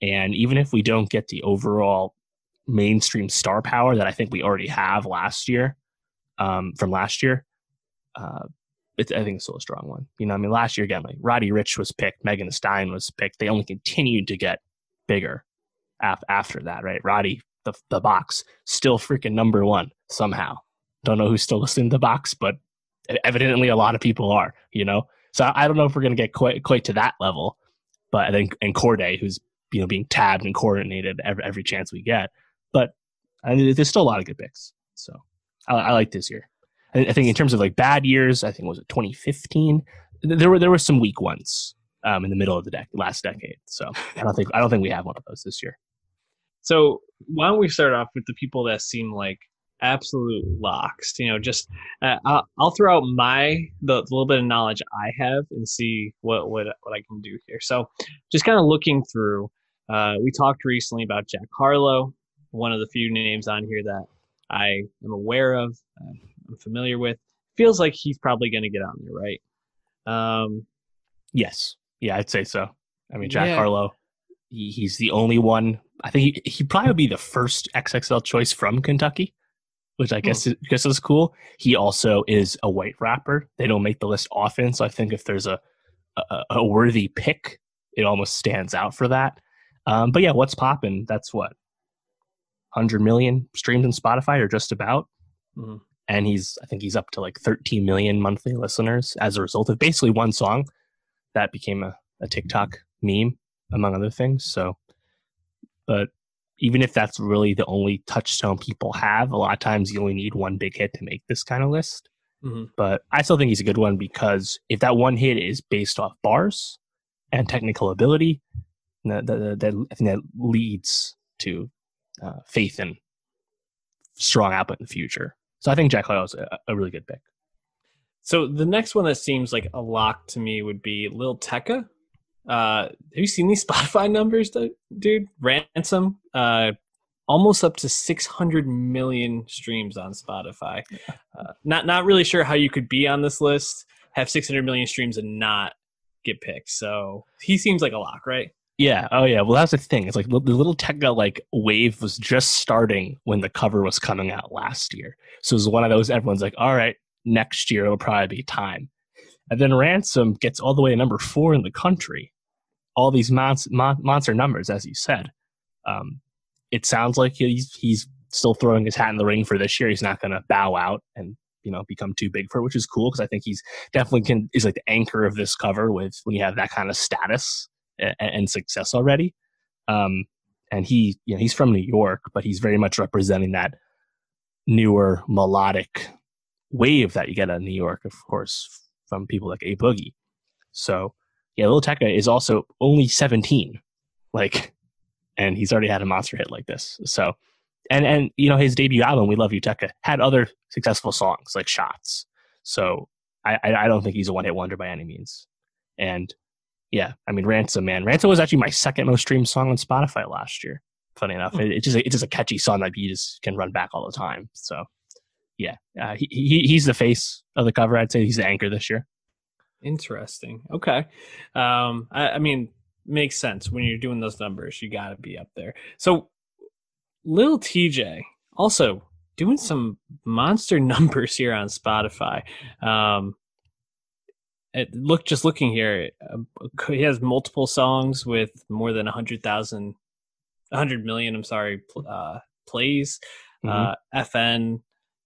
B: and even if we don't get the overall mainstream star power that I think we already have last year um, from last year. Uh, I think it's still a strong one. You know, I mean, last year again, like Roddy Ricch was picked, Megan Stein was picked. They only continued to get bigger af- after that, right? Roddy, the, the box, still freaking number one somehow. Don't know who's still listening to the box, but evidently a lot of people are, you know? So I don't know if we're going to get quite, quite to that level, but I think, and Cordae, who's, you know, being tabbed and coordinated every, every chance we get. But I mean, there's still a lot of good picks. So I, I like this year. I, I think in terms of like bad years, I think was it 2015? There were, there were some weak ones um, in the middle of the dec- last decade. So I don't think, I don't think we have one of those this year.
A: So why don't we start off with the people that seem like absolute locks? You know, just uh, I'll, I'll, throw out my the, the, little bit of knowledge I have and see what what what I can do here. So just kind of looking through. Uh, we talked recently about Jack Harlow, one of the few names on here that I am aware of, uh, I'm familiar with. Feels like he's probably going to get on there, right? Um,
B: yes, yeah, I'd say so. I mean, Jack yeah. Harlow, he, he's the only one I think he, he probably would be the first XXL choice from Kentucky, which I hmm. guess, mm. guess is cool. He also is a white rapper. They don't make the list often, so I think if there's a a, a worthy pick, it almost stands out for that. Um, but yeah, what's popping? That's what 100 million streams on Spotify or just about. Mm. And he's, I think he's up to like 13 million monthly listeners as a result of basically one song that became a, a TikTok meme, among other things. So but even if that's really the only touchstone people have, a lot of times you only need one big hit to make this kind of list. Mm-hmm. But I still think he's a good one because if that one hit is based off bars and technical ability, that, that, that I think that leads to uh, faith and strong output in the future. So I think Jack Harlow is a, a, really good pick.
A: So the next one that seems like a lock to me would be Lil Tecca. Uh, have you seen these Spotify numbers, dude? Ransom, uh, almost up to 600 million streams on Spotify. Uh, not not really sure how you could be on this list, have 600 million streams and not get picked. So he seems like a lock, right?
B: Yeah. Oh, yeah. Well, that's the thing. It's like the little Tecca like wave was just starting when the cover was coming out last year. So it was one of those. Everyone's like, all right, next year it'll probably be time. And then Ransom gets all the way to number four in the country. All these monster, monster numbers, as you said. Um, it sounds like he's he's still throwing his hat in the ring for this year. He's not going to bow out and you know become too big for it, which is cool because I think he's definitely can is like the anchor of this cover with when you have that kind of status and, and success already. Um, and he you know he's from New York, but he's very much representing that newer melodic wave that you get out of New York, of course, from people like A Boogie. So yeah, Lil Tecca is also only 17. Like and he's already had a monster hit like this. So, and and you know his debut album, "We Love You, Tecca," had other successful songs like "Shots." So I I don't think he's a one hit wonder by any means. And yeah, I mean Ransom, man, Ransom was actually my second most streamed song on Spotify last year. Funny enough, hmm. it, it's just a, it's just a catchy song that you just can run back all the time. So yeah, uh, he, he he's the face of the cover. I'd say he's the anchor this year.
A: Interesting. Okay. Um, I, I mean, makes sense when you're doing those numbers. You got to be up there. So, Lil Tjay also doing some monster numbers here on Spotify. Um, it, look, just looking here, uh, he has multiple songs with more than a hundred thousand, a hundred million. I'm sorry, uh, plays. Mm-hmm. Uh, FN,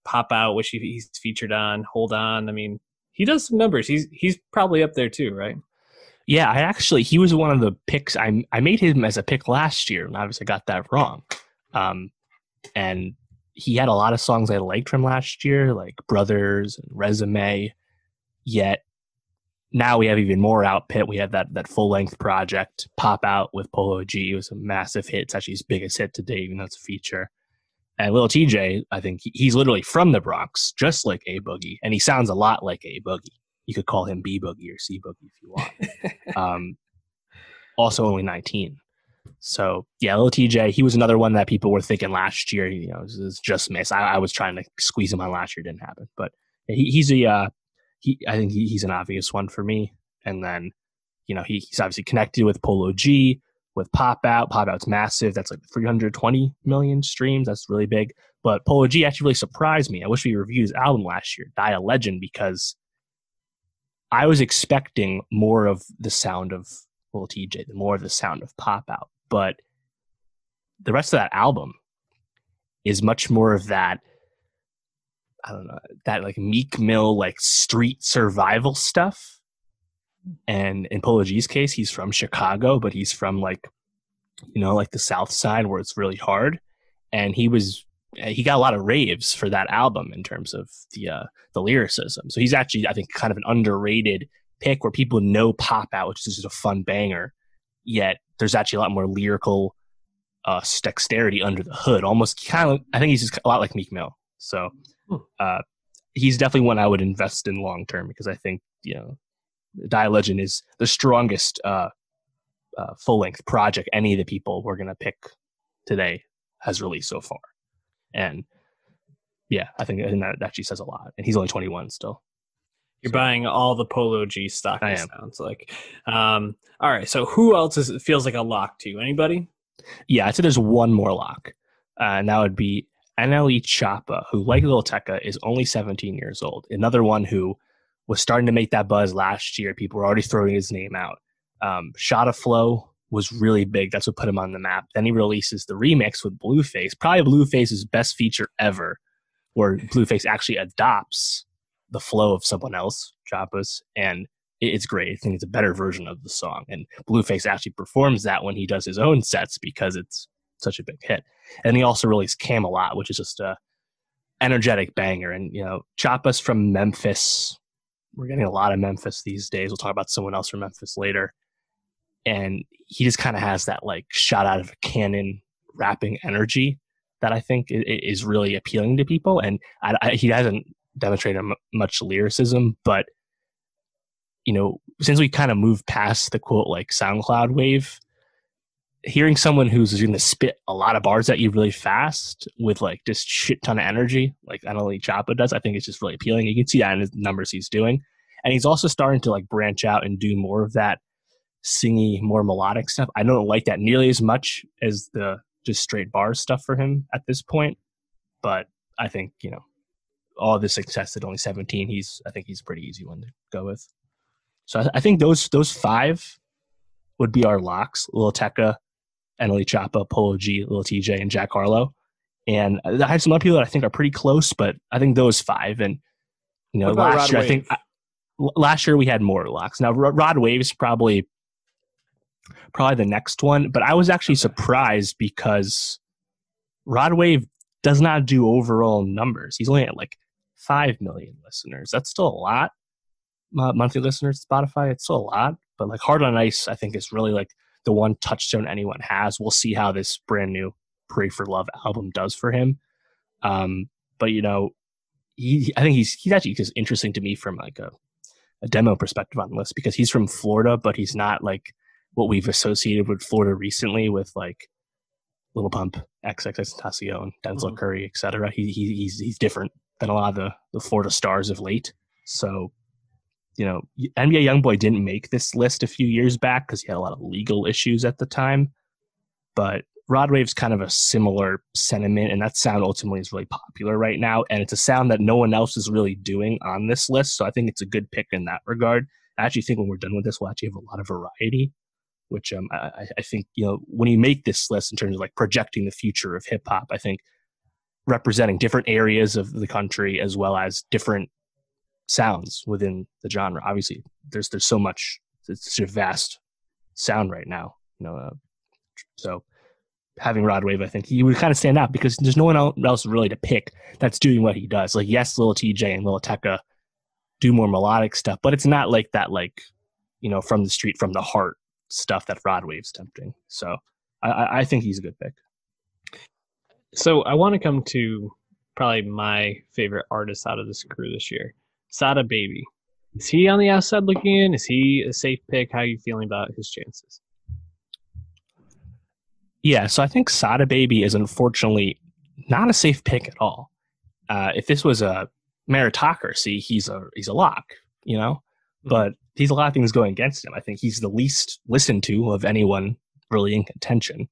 A: Pop Out, which he, he's featured on. Hold on. I mean, he does some numbers. He's he's probably up there too, right?
B: Yeah, I actually he was one of the picks. I I made him as a pick last year, and obviously got that wrong. Um, and he had a lot of songs I liked from last year, like Brothers and Resume. Yet now we have even more output. We have that that full length project, Pop Out with Polo G. It was a massive hit. It's actually his biggest hit to date, even though it's a feature. And Lil Tjay, I think he's literally from the Bronx, just like A Boogie, and he sounds a lot like A Boogie you could call him B Boogie or C Boogie if you want. um, also only 19. So yeah, little Tjay, he was another one that people were thinking last year. You know, was just miss. I, I, was trying to squeeze him on last year, didn't happen. But he, he's a, uh, he, I think he, he's an obvious one for me. And then, you know, he, he's obviously connected with Polo G, with Pop Out. Pop Out's massive. That's like 320 million streams. That's really big. But Polo G actually really surprised me. I wish we reviewed his album last year, Die a Legend, because I was expecting more of the sound of Lil Tjay, more of the sound of Pop Out, but the rest of that album is much more of that. I don't know that like Meek Mill like street survival stuff. And in Polo G's case, he's from Chicago, but he's from like, you know, like the South Side where it's really hard. And he was he got a lot of raves for that album in terms of the uh, the lyricism. So he's actually, I think, kind of an underrated pick where people know Pop Out, which is just a fun banger. Yet there's actually a lot more lyrical uh, dexterity under the hood. Almost kind of, I think he's just a lot like Meek Mill. So hmm. uh, he's definitely one I would invest in long term because I think you know, Die Legend is the strongest uh, uh, full length project any of the people we're gonna pick today has released so far. And yeah, I think, I think that actually says a lot. And he's only 21 still.
A: You're so. buying all the Polo G stock. I am. Sounds like. Um, all right. So who else is, feels like a lock to you? Anybody?
B: Yeah, I'd say there's one more lock, uh, and that would be NLE Choppa, who, like Lil Tecca, is only 17 years old. Another one who was starting to make that buzz last year. People were already throwing his name out. Um, Shotta Flow was really big. That's what put him on the map. Then he releases the remix with Blueface, probably Blueface's best feature ever, where Blueface actually adopts the flow of someone else, Choppa's, and it's great. I think it's a better version of the song. And Blueface actually performs that when he does his own sets because it's such a big hit. And he also released Camelot, which is just a energetic banger. And you know, Choppa's from Memphis. We're getting a lot of Memphis these days. We'll talk about someone else from Memphis later and he just kind of has that like shot out of a cannon rapping energy that I think is really appealing to people. And I, I, he hasn't demonstrated much lyricism, but you know, since we kind of moved past the quote like SoundCloud wave, hearing someone who's going to spit a lot of bars at you really fast with like just shit ton of energy, like NLE Choppa does, I think it's just really appealing. You can see that in the numbers he's doing. And he's also starting to like branch out and do more of that singy, more melodic stuff. I don't like that nearly as much as the just straight bar stuff for him at this point. But I think, you know, all the success at only 17, he's I think he's a pretty easy one to go with. So I, I think those those five would be our locks: Lil Tecca, NLE Choppa, Polo G, Lil Tjay, and Jack Harlow. And I have some other people that I think are pretty close, but I think those five. And you know, last
A: Rod
B: year
A: Wave?
B: I think last year we had more locks. Now Rod Rod Wave's probably probably the next one, but I was actually surprised because Rod Wave does not do overall numbers. He's only at like five million listeners. That's still a lot. Uh, monthly listeners to Spotify, it's still a lot. But like Heart on Ice, I think is really like the one touchstone anyone has. We'll see how this brand new Pray for Love album does for him. Um, but you know, he I think he's he's actually just interesting to me from like a, a demo perspective on the list because he's from Florida, but he's not like what we've associated with Florida recently with like Little Pump, XXXTentacion, Denzel
A: Mhm.
B: Curry, etc. He, he he's he's different than a lot of the, the Florida stars of late. So, you know, NBA YoungBoy didn't make this list a few years back because he had a lot of legal issues at the time. But Rod Wave's kind of a similar sentiment, and that sound ultimately is really popular right now. And it's a sound that no one else is really doing on this list. So I think it's a good pick in that regard. I actually think when we're done with this, we'll actually have a lot of variety, which um, I- I think, you know, when you make this list in terms of like projecting the future of hip hop, I think representing different areas of the country as well as different sounds within the genre. Obviously, there's there's so much, it's such a vast sound right now, you know. Uh, so having Rod Wave, I think he would kind of stand out because there's no one else really to pick that's doing what he does. Like yes, Lil Tjay and Lil Tecca do more melodic stuff, but it's not like that, like you know, from the street, from the heart stuff that Rod Wave's tempting. So I- I, I think he's a good pick.
A: So I want to come to probably my favorite artist out of this crew this year, Sada Baby. Is he on the outside looking in? Is he a safe pick? How are you feeling about his chances?
B: Yeah, so I think Sada Baby is unfortunately not a safe pick at all. Uh, if this was a meritocracy, he's a he's a lock, you know. But he's a lot of things going against him. I think he's the least listened to of anyone really in contention.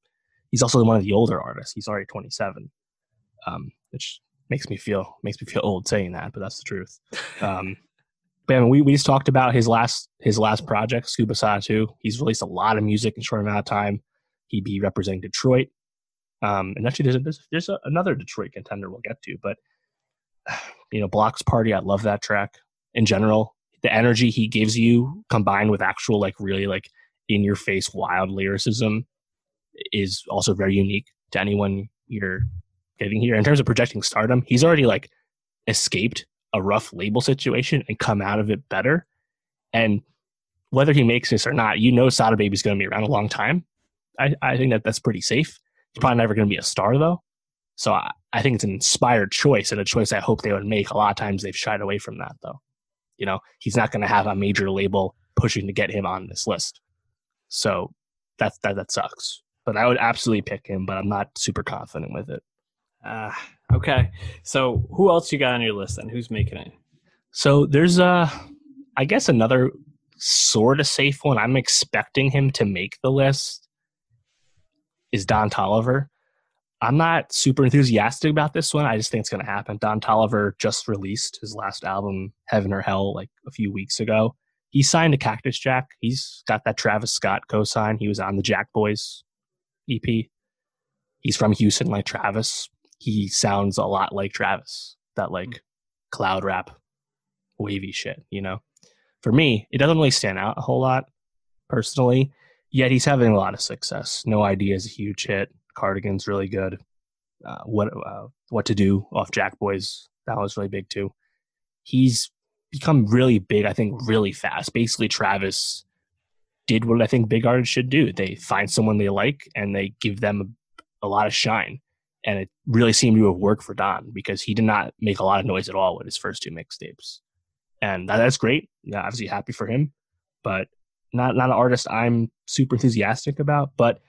B: He's also one of the older artists. He's already 27, um, which makes me feel makes me feel old saying that, but that's the truth. Um, but I mean, we we just talked about his last his last project, Scuba 2. He's released a lot of music in a short amount of time. He'd be representing Detroit. Um, and actually, there's, a, there's, there's a, another Detroit contender we'll get to, but you know, Blocks Party, I love that track in general. The energy he gives you combined with actual, like, really like in your face wild lyricism is also very unique to anyone you're getting here. In terms of projecting stardom, he's already like escaped a rough label situation and come out of it better. And whether he makes this or not, you know, Sada Baby's going to be around a long time. I, I think that that's pretty safe. He's probably never going to be a star though. So I, I think it's an inspired choice and a choice I hope they would make. A lot of times they've shied away from that though. You know, he's not going to have a major label pushing to get him on this list. So that's that that sucks. But I would absolutely pick him, but I'm not super confident with it.
A: Uh, okay. So who else you got on your list and Who's making it?
B: So there's uh I guess another sort of safe one. I'm expecting him to make the list is Don Toliver. I'm not super enthusiastic about this one. I just think it's going to happen. Don Toliver just released his last album, Heaven or Hell, like a few weeks ago. He signed to Cactus Jack. He's got that Travis Scott co-sign. He was on the Jack Boys EP. He's from Houston, like Travis. He sounds a lot like Travis. That like cloud rap, wavy shit. You know, for me, it doesn't really stand out a whole lot personally. Yet he's having a lot of success. No idea is a huge hit. Cardigan's really good. Uh, what uh, what to do off Jack Boys that was really big too. He's become really big. I think really fast. Basically, Travis did what I think big artists should do. They find someone they like and they give them a, a lot of shine. And it really seemed to have worked for Don because he did not make a lot of noise at all with his first two mixtapes. And that, that's great. Yeah, obviously happy for him. but not not an artist I'm super enthusiastic about. But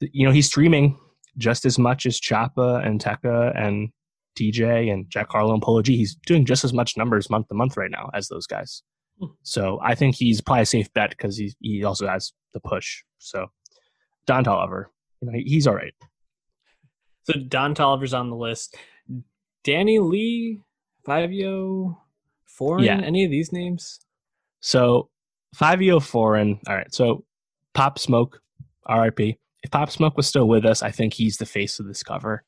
B: you know, he's streaming just as much as Choppa and Tecca and Tjay and Jack Harlow and Polo G. He's doing just as much numbers month to month right now as those guys. Hmm. So I think he's probably a safe bet because he he also has the push. So Don Toliver, you know, he's all right.
A: So Don Toliver's on the list. DaniLeigh, Fivio, Foreign, yeah. any of these names?
B: So Fivio Foreign. All right. So Pop Smoke, RIP. If Pop Smoke was still with us, I think he's the face of this cover.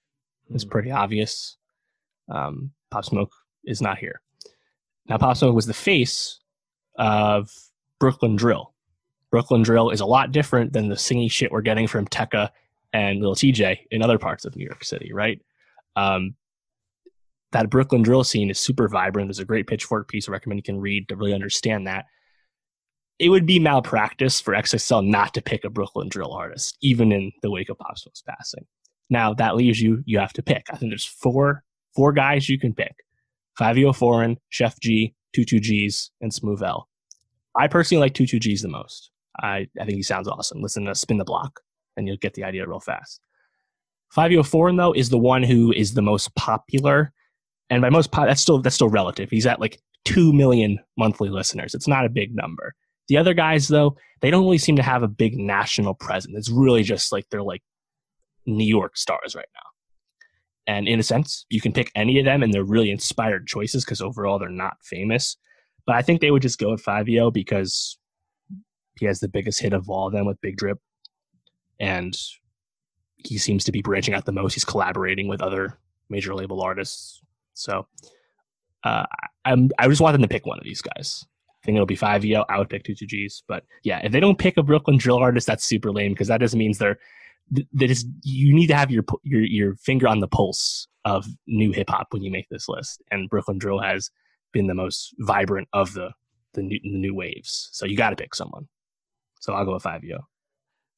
B: It's mm. pretty obvious. Um, Pop Smoke is not here. Now, Pop Smoke was the face of Brooklyn Drill. Brooklyn Drill is a lot different than the singy shit we're getting from Tecca and Little Tjay in other parts of New York City, right? Um, that Brooklyn drill scene is super vibrant. There's a great pitchfork piece I recommend you can read to really understand that. It would be malpractice for XXL not to pick a Brooklyn drill artist, even in the wake of Pop Smoke's passing. Now that leaves you, you have to pick. I think there's four four guys you can pick. Fivio Foreign, Sheff G, Two Two Gs, and Smoove L. I personally like Two Two Gs the most. I, I think he sounds awesome. Listen to Spin the Block, and you'll get the idea real fast. Fivio oh Foreign, though, is the one who is the most popular and by most that's still that's still relative. He's at like two million monthly listeners. It's not a big number. The other guys though, they don't really seem to have a big national presence. It's really just like they're like New York stars right now. And in a sense, you can pick any of them, and they're really inspired choices because overall they're not famous. But I think they would just go with Fivio oh because he has the biggest hit of all of them with Big Drip, and he seems to be branching out the most. He's collaborating with other major label artists so uh, I'm I just want them to pick one of these guys. I think it'll be Fivio. I would pick two two Gs, but yeah, if they don't pick a Brooklyn drill artist, that's super lame because that just means they're that is you need to have your your your finger on the pulse of new hip hop when you make this list. And Brooklyn drill has been the most vibrant of the the new, the new waves. So you got to pick someone. So I'll go with Fivio.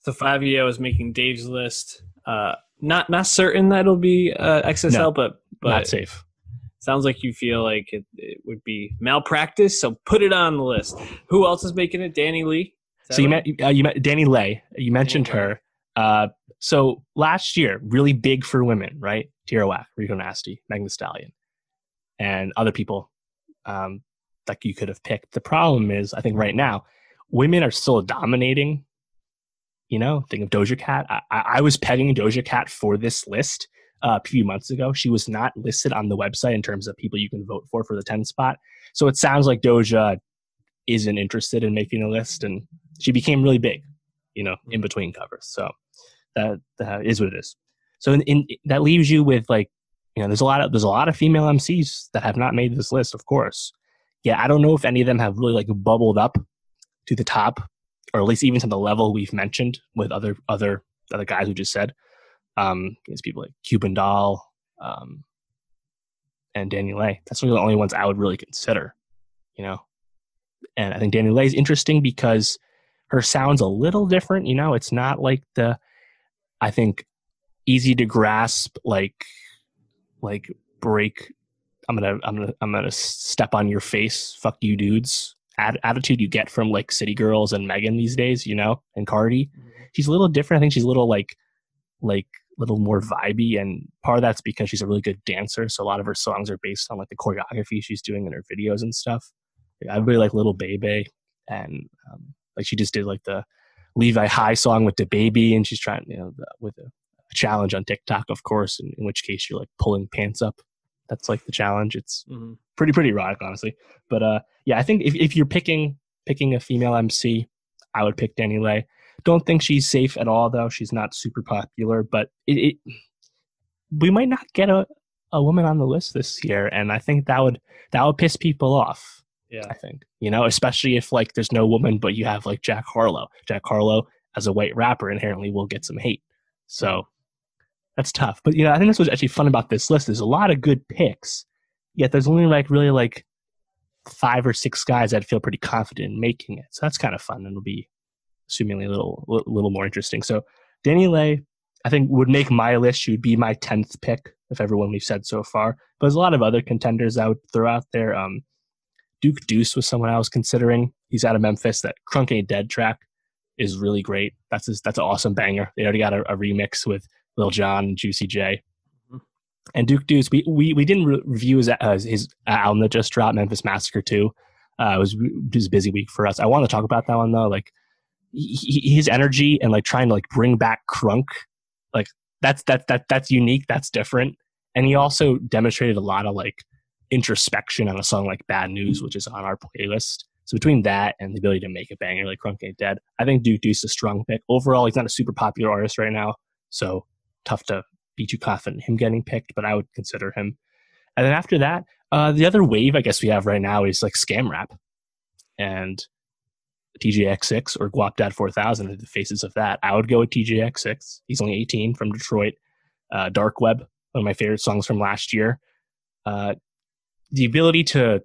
A: So Fivio is making Dave's list. Uh, not not certain that it'll be uh, XXL, no, but but
B: not safe
A: sounds like you feel like it, it, would be malpractice. So put it on the list. Who else is making it? DaniLeigh.
B: So you met uh, you met DaniLeigh. You mentioned Danny her. Uh, so last year, really big for women, right? Tierra Whack, Rico Nasty, Megan Stallion, and other people um, that you could have picked. The problem is, I think right now, women are still dominating. You know, think of Doja Cat. I, I was pegging Doja Cat for this list uh, a few months ago. She was not listed on the website in terms of people you can vote for for the 10 spot. So it sounds like Doja isn't interested in making a list, and she became really big, you know, in mm-hmm. between covers. So that, that is what it is. So in, in, that leaves you with like, you know, there's a lot of there's a lot of female MCs that have not made this list, of course. Yeah, I don't know if any of them have really like bubbled up to the top, or at least even to the level we've mentioned with other other other guys who just said. Um, it's people like Cuban Doll um, and DaniLeigh. That's really the only ones I would really consider, you know. And I think DaniLeigh is interesting because her sound's a little different. You know, it's not like the, I think, easy to grasp like, like break. I'm gonna, I'm gonna, I'm gonna step on your face. Fuck you, dudes. Attitude you get from like City Girls and Megan these days, you know, and Cardi. Mm-hmm. She's a little different. I think she's a little like, like little more vibey and part of that's because she's a really good dancer so a lot of her songs are based on like the choreography she's doing in her videos and stuff i really like little baby and um, like she just did like the levi high song with the baby and she's trying you know the, with a, a, challenge on tiktok of course in, in, which case you're like pulling pants up that's like the challenge it's mm-hmm. pretty pretty erotic honestly but uh yeah i think if, if you're picking picking a female mc i would pick DaniLeigh don't think she's safe at all, though. She's not super popular, but it, it we might not get a, a woman on the list this year, and I think that would that would piss people off.
A: Yeah,
B: I think you know, especially if like there's no woman, but you have like Jack Harlow. Jack Harlow as a white rapper inherently will get some hate, so that's tough. But you know, I think this was actually fun about this list. There's a lot of good picks, yet there's only like really like five or six guys that feel pretty confident in making it. So that's kind of fun, and it'll be assumingly a little a little more interesting. So DaniLeigh, I think would make my list. She would be my tenth pick of everyone we've said so far. But there's a lot of other contenders I would throw out there. Um, Duke Deuce was someone I was considering. He's out of Memphis. That Crunk Ain't Dead track is really great. That's his, that's an awesome banger. They already got a, a remix with Lil Jon and Juicy J. Mm-hmm. And Duke Deuce, we, we, we didn't re- review his, uh, his album that just dropped, Memphis Massacre 2. Uh, it was, it was a busy week for us. I want to talk about that one though. Like he, his energy and like trying to like bring back crunk, like that's that that that's unique. That's different. And he also demonstrated a lot of like introspection on a song like Bad News, which is on our playlist. So between that and the ability to make a banger like Crunk Ain't Dead, I think Duke Deuce is a strong pick. Overall, he's not a super popular artist right now, so tough to be too confident in him getting picked, but I would consider him. And then after that, uh, the other wave I guess we have right now is like scam rap. And Teejayx6 or Guapdad 4000 are the faces of that. I would go with Teejayx6. He's only 18 from Detroit. Uh, Dark Web, one of my favorite songs from last year. Uh, the ability to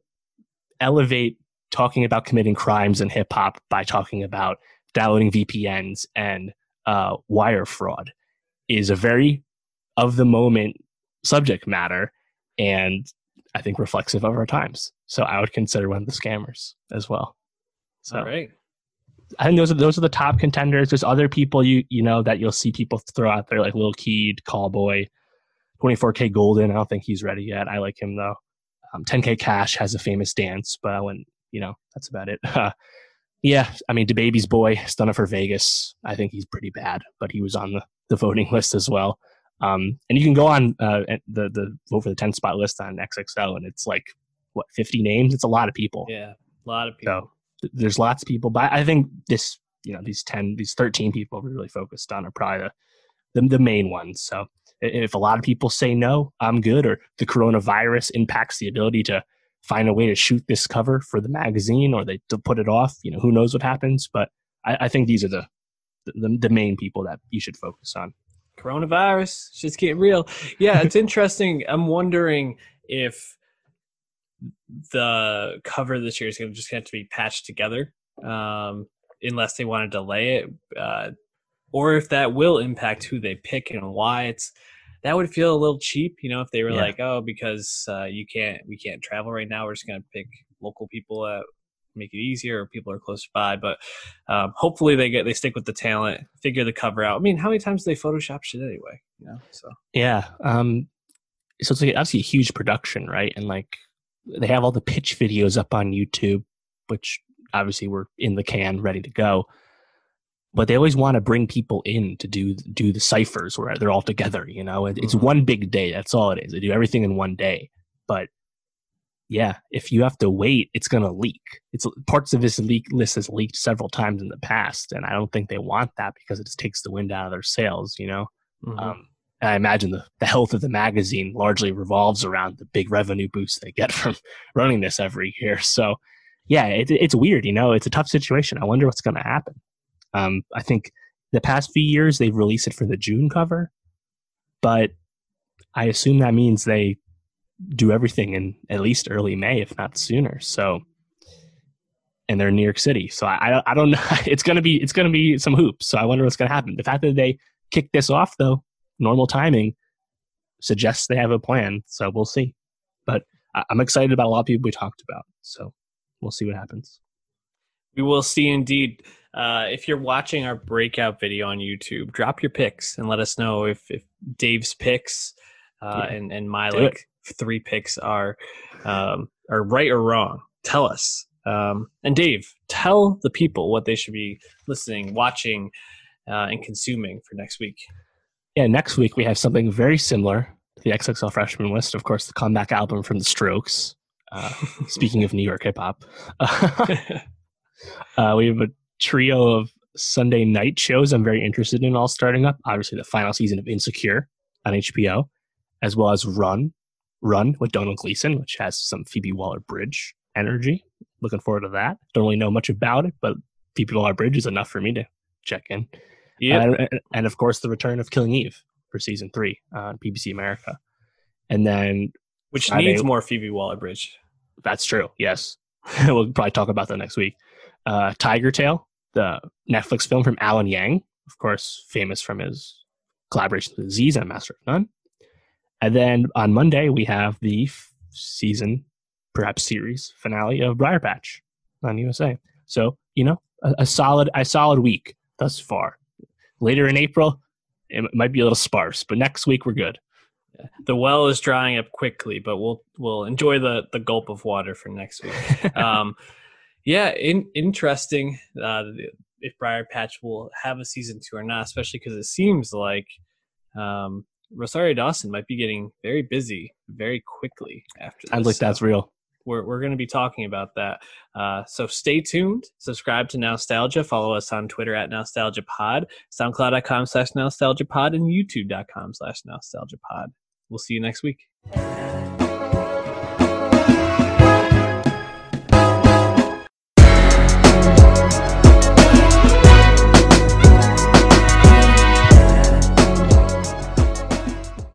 B: elevate talking about committing crimes in hip hop by talking about downloading VPNs and uh, wire fraud is a very of the moment subject matter and I think reflexive of our times. So I would consider one of the scammers as well. So
A: All right.
B: I think those are those are the top contenders. There's other people you you know that you'll see people throw out there like Lil Keed, Calboy, 24K Golden. I don't think he's ready yet. I like him though. Um, 10K Cash has a famous dance, but I wouldn't. You know, that's about it. Uh, yeah, I mean, DaBaby's boy, Stunna 4 Vegas. I think he's pretty bad, but he was on the, the voting list as well. Um, and you can go on uh, the the vote for the 10 spot list on XXL, and it's like what 50 names. It's a lot of people.
A: Yeah, a lot of people.
B: So there's lots of people, but I think this, you know, these 10, these 13 people we're really focused on are probably the, the, the main ones. So if a lot of people say no, I'm good, or the coronavirus impacts the ability to find a way to shoot this cover for the magazine, or they to put it off, you know, who knows what happens. But I, I think these are the, the the main people that you should focus on.
A: Coronavirus, just getting real. Yeah, it's interesting. I'm wondering if the cover this year is going to just have to be patched together, um, unless they want to delay it, uh, or if that will impact who they pick and why. It's that would feel a little cheap, you know, if they were yeah. like, oh, because uh, you can't, we can't travel right now, we're just going to pick local people that make it easier, or people are close by. But um, hopefully they get they stick with the talent, figure the cover out. I mean, how many times do they Photoshop shit anyway? You know, so
B: yeah. Um, so it's like obviously a huge production, right? And like they have all the pitch videos up on YouTube, which obviously were in the can, ready to go. But they always want to bring people in to do do the ciphers where they're all together. You know, it's mm-hmm. one big day. That's all it is. They do everything in one day. But yeah, if you have to wait, it's going to leak. It's parts of this leak list has leaked several times in the past, and I don't think they want that because it just takes the wind out of their sails. You know. Mm-hmm. Um, I imagine the, the health of the magazine largely revolves around the big revenue boost they get from running this every year. So, yeah, it, it's weird. You know, it's a tough situation. I wonder what's going to happen. Um, I think the past few years they've released it for the June cover, but I assume that means they do everything in at least early May, if not sooner. So, and they're in New York City, so I, I, don't know. It's gonna be it's gonna be some hoops. So I wonder what's gonna happen. The fact that they kick this off though normal timing suggests they have a plan. So we'll see. But I'm excited about a lot of people we talked about. So we'll see what happens.
A: We will see indeed. Uh, if you're watching our breakout video on YouTube, drop your picks and let us know if, if Dave's picks uh, yeah. and, and my like. Three picks are um, are right or wrong. Tell us. Um, and Dave, tell the people what they should be listening, watching, uh, and consuming for next week
B: yeah, next week we have something very similar to the XXL freshman list. Of course, the comeback album from the Strokes. Uh, speaking of New York hip hop, uh, we have a trio of Sunday night shows I'm very interested in all starting up. Obviously, the final season of Insecure on HBO, as well as Run, Run with Domhnall Gleeson, which has some Phoebe Waller-Bridge energy. Looking forward to that. Don't really know much about it, but Phoebe Waller-Bridge is enough for me to check in. Yeah, and, and, of course the return of Killing Eve for season three on BBC America, and then
A: which Friday, needs more Phoebe Waller-Bridge.
B: That's true. Yes, we'll probably talk about that next week. Uh, Tigertail, the Netflix film from Alan Yang, of course, famous from his collaboration with Aziz and Master of None. And then on Monday we have the f- season perhaps series finale of Briarpatch on USA. So you know, a, a solid a solid week thus far. Later in April, it might be a little sparse, but next week we're good.
A: The well is drying up quickly, but we'll we'll enjoy the the gulp of water for next week. um, yeah, in, interesting. Uh, if Briarpatch will have a season two or not, especially because it seems like um, Rosario Dawson might be getting very busy very quickly after. This.
B: Sounds like that's real.
A: We're we're going to be talking about that. Uh, so stay tuned. Subscribe to Nostalgia. Follow us on Twitter at Nostalgia NostalgiaPod, SoundCloud.com slash NostalgiaPod, and YouTube.com slash NostalgiaPod. We'll see you next week.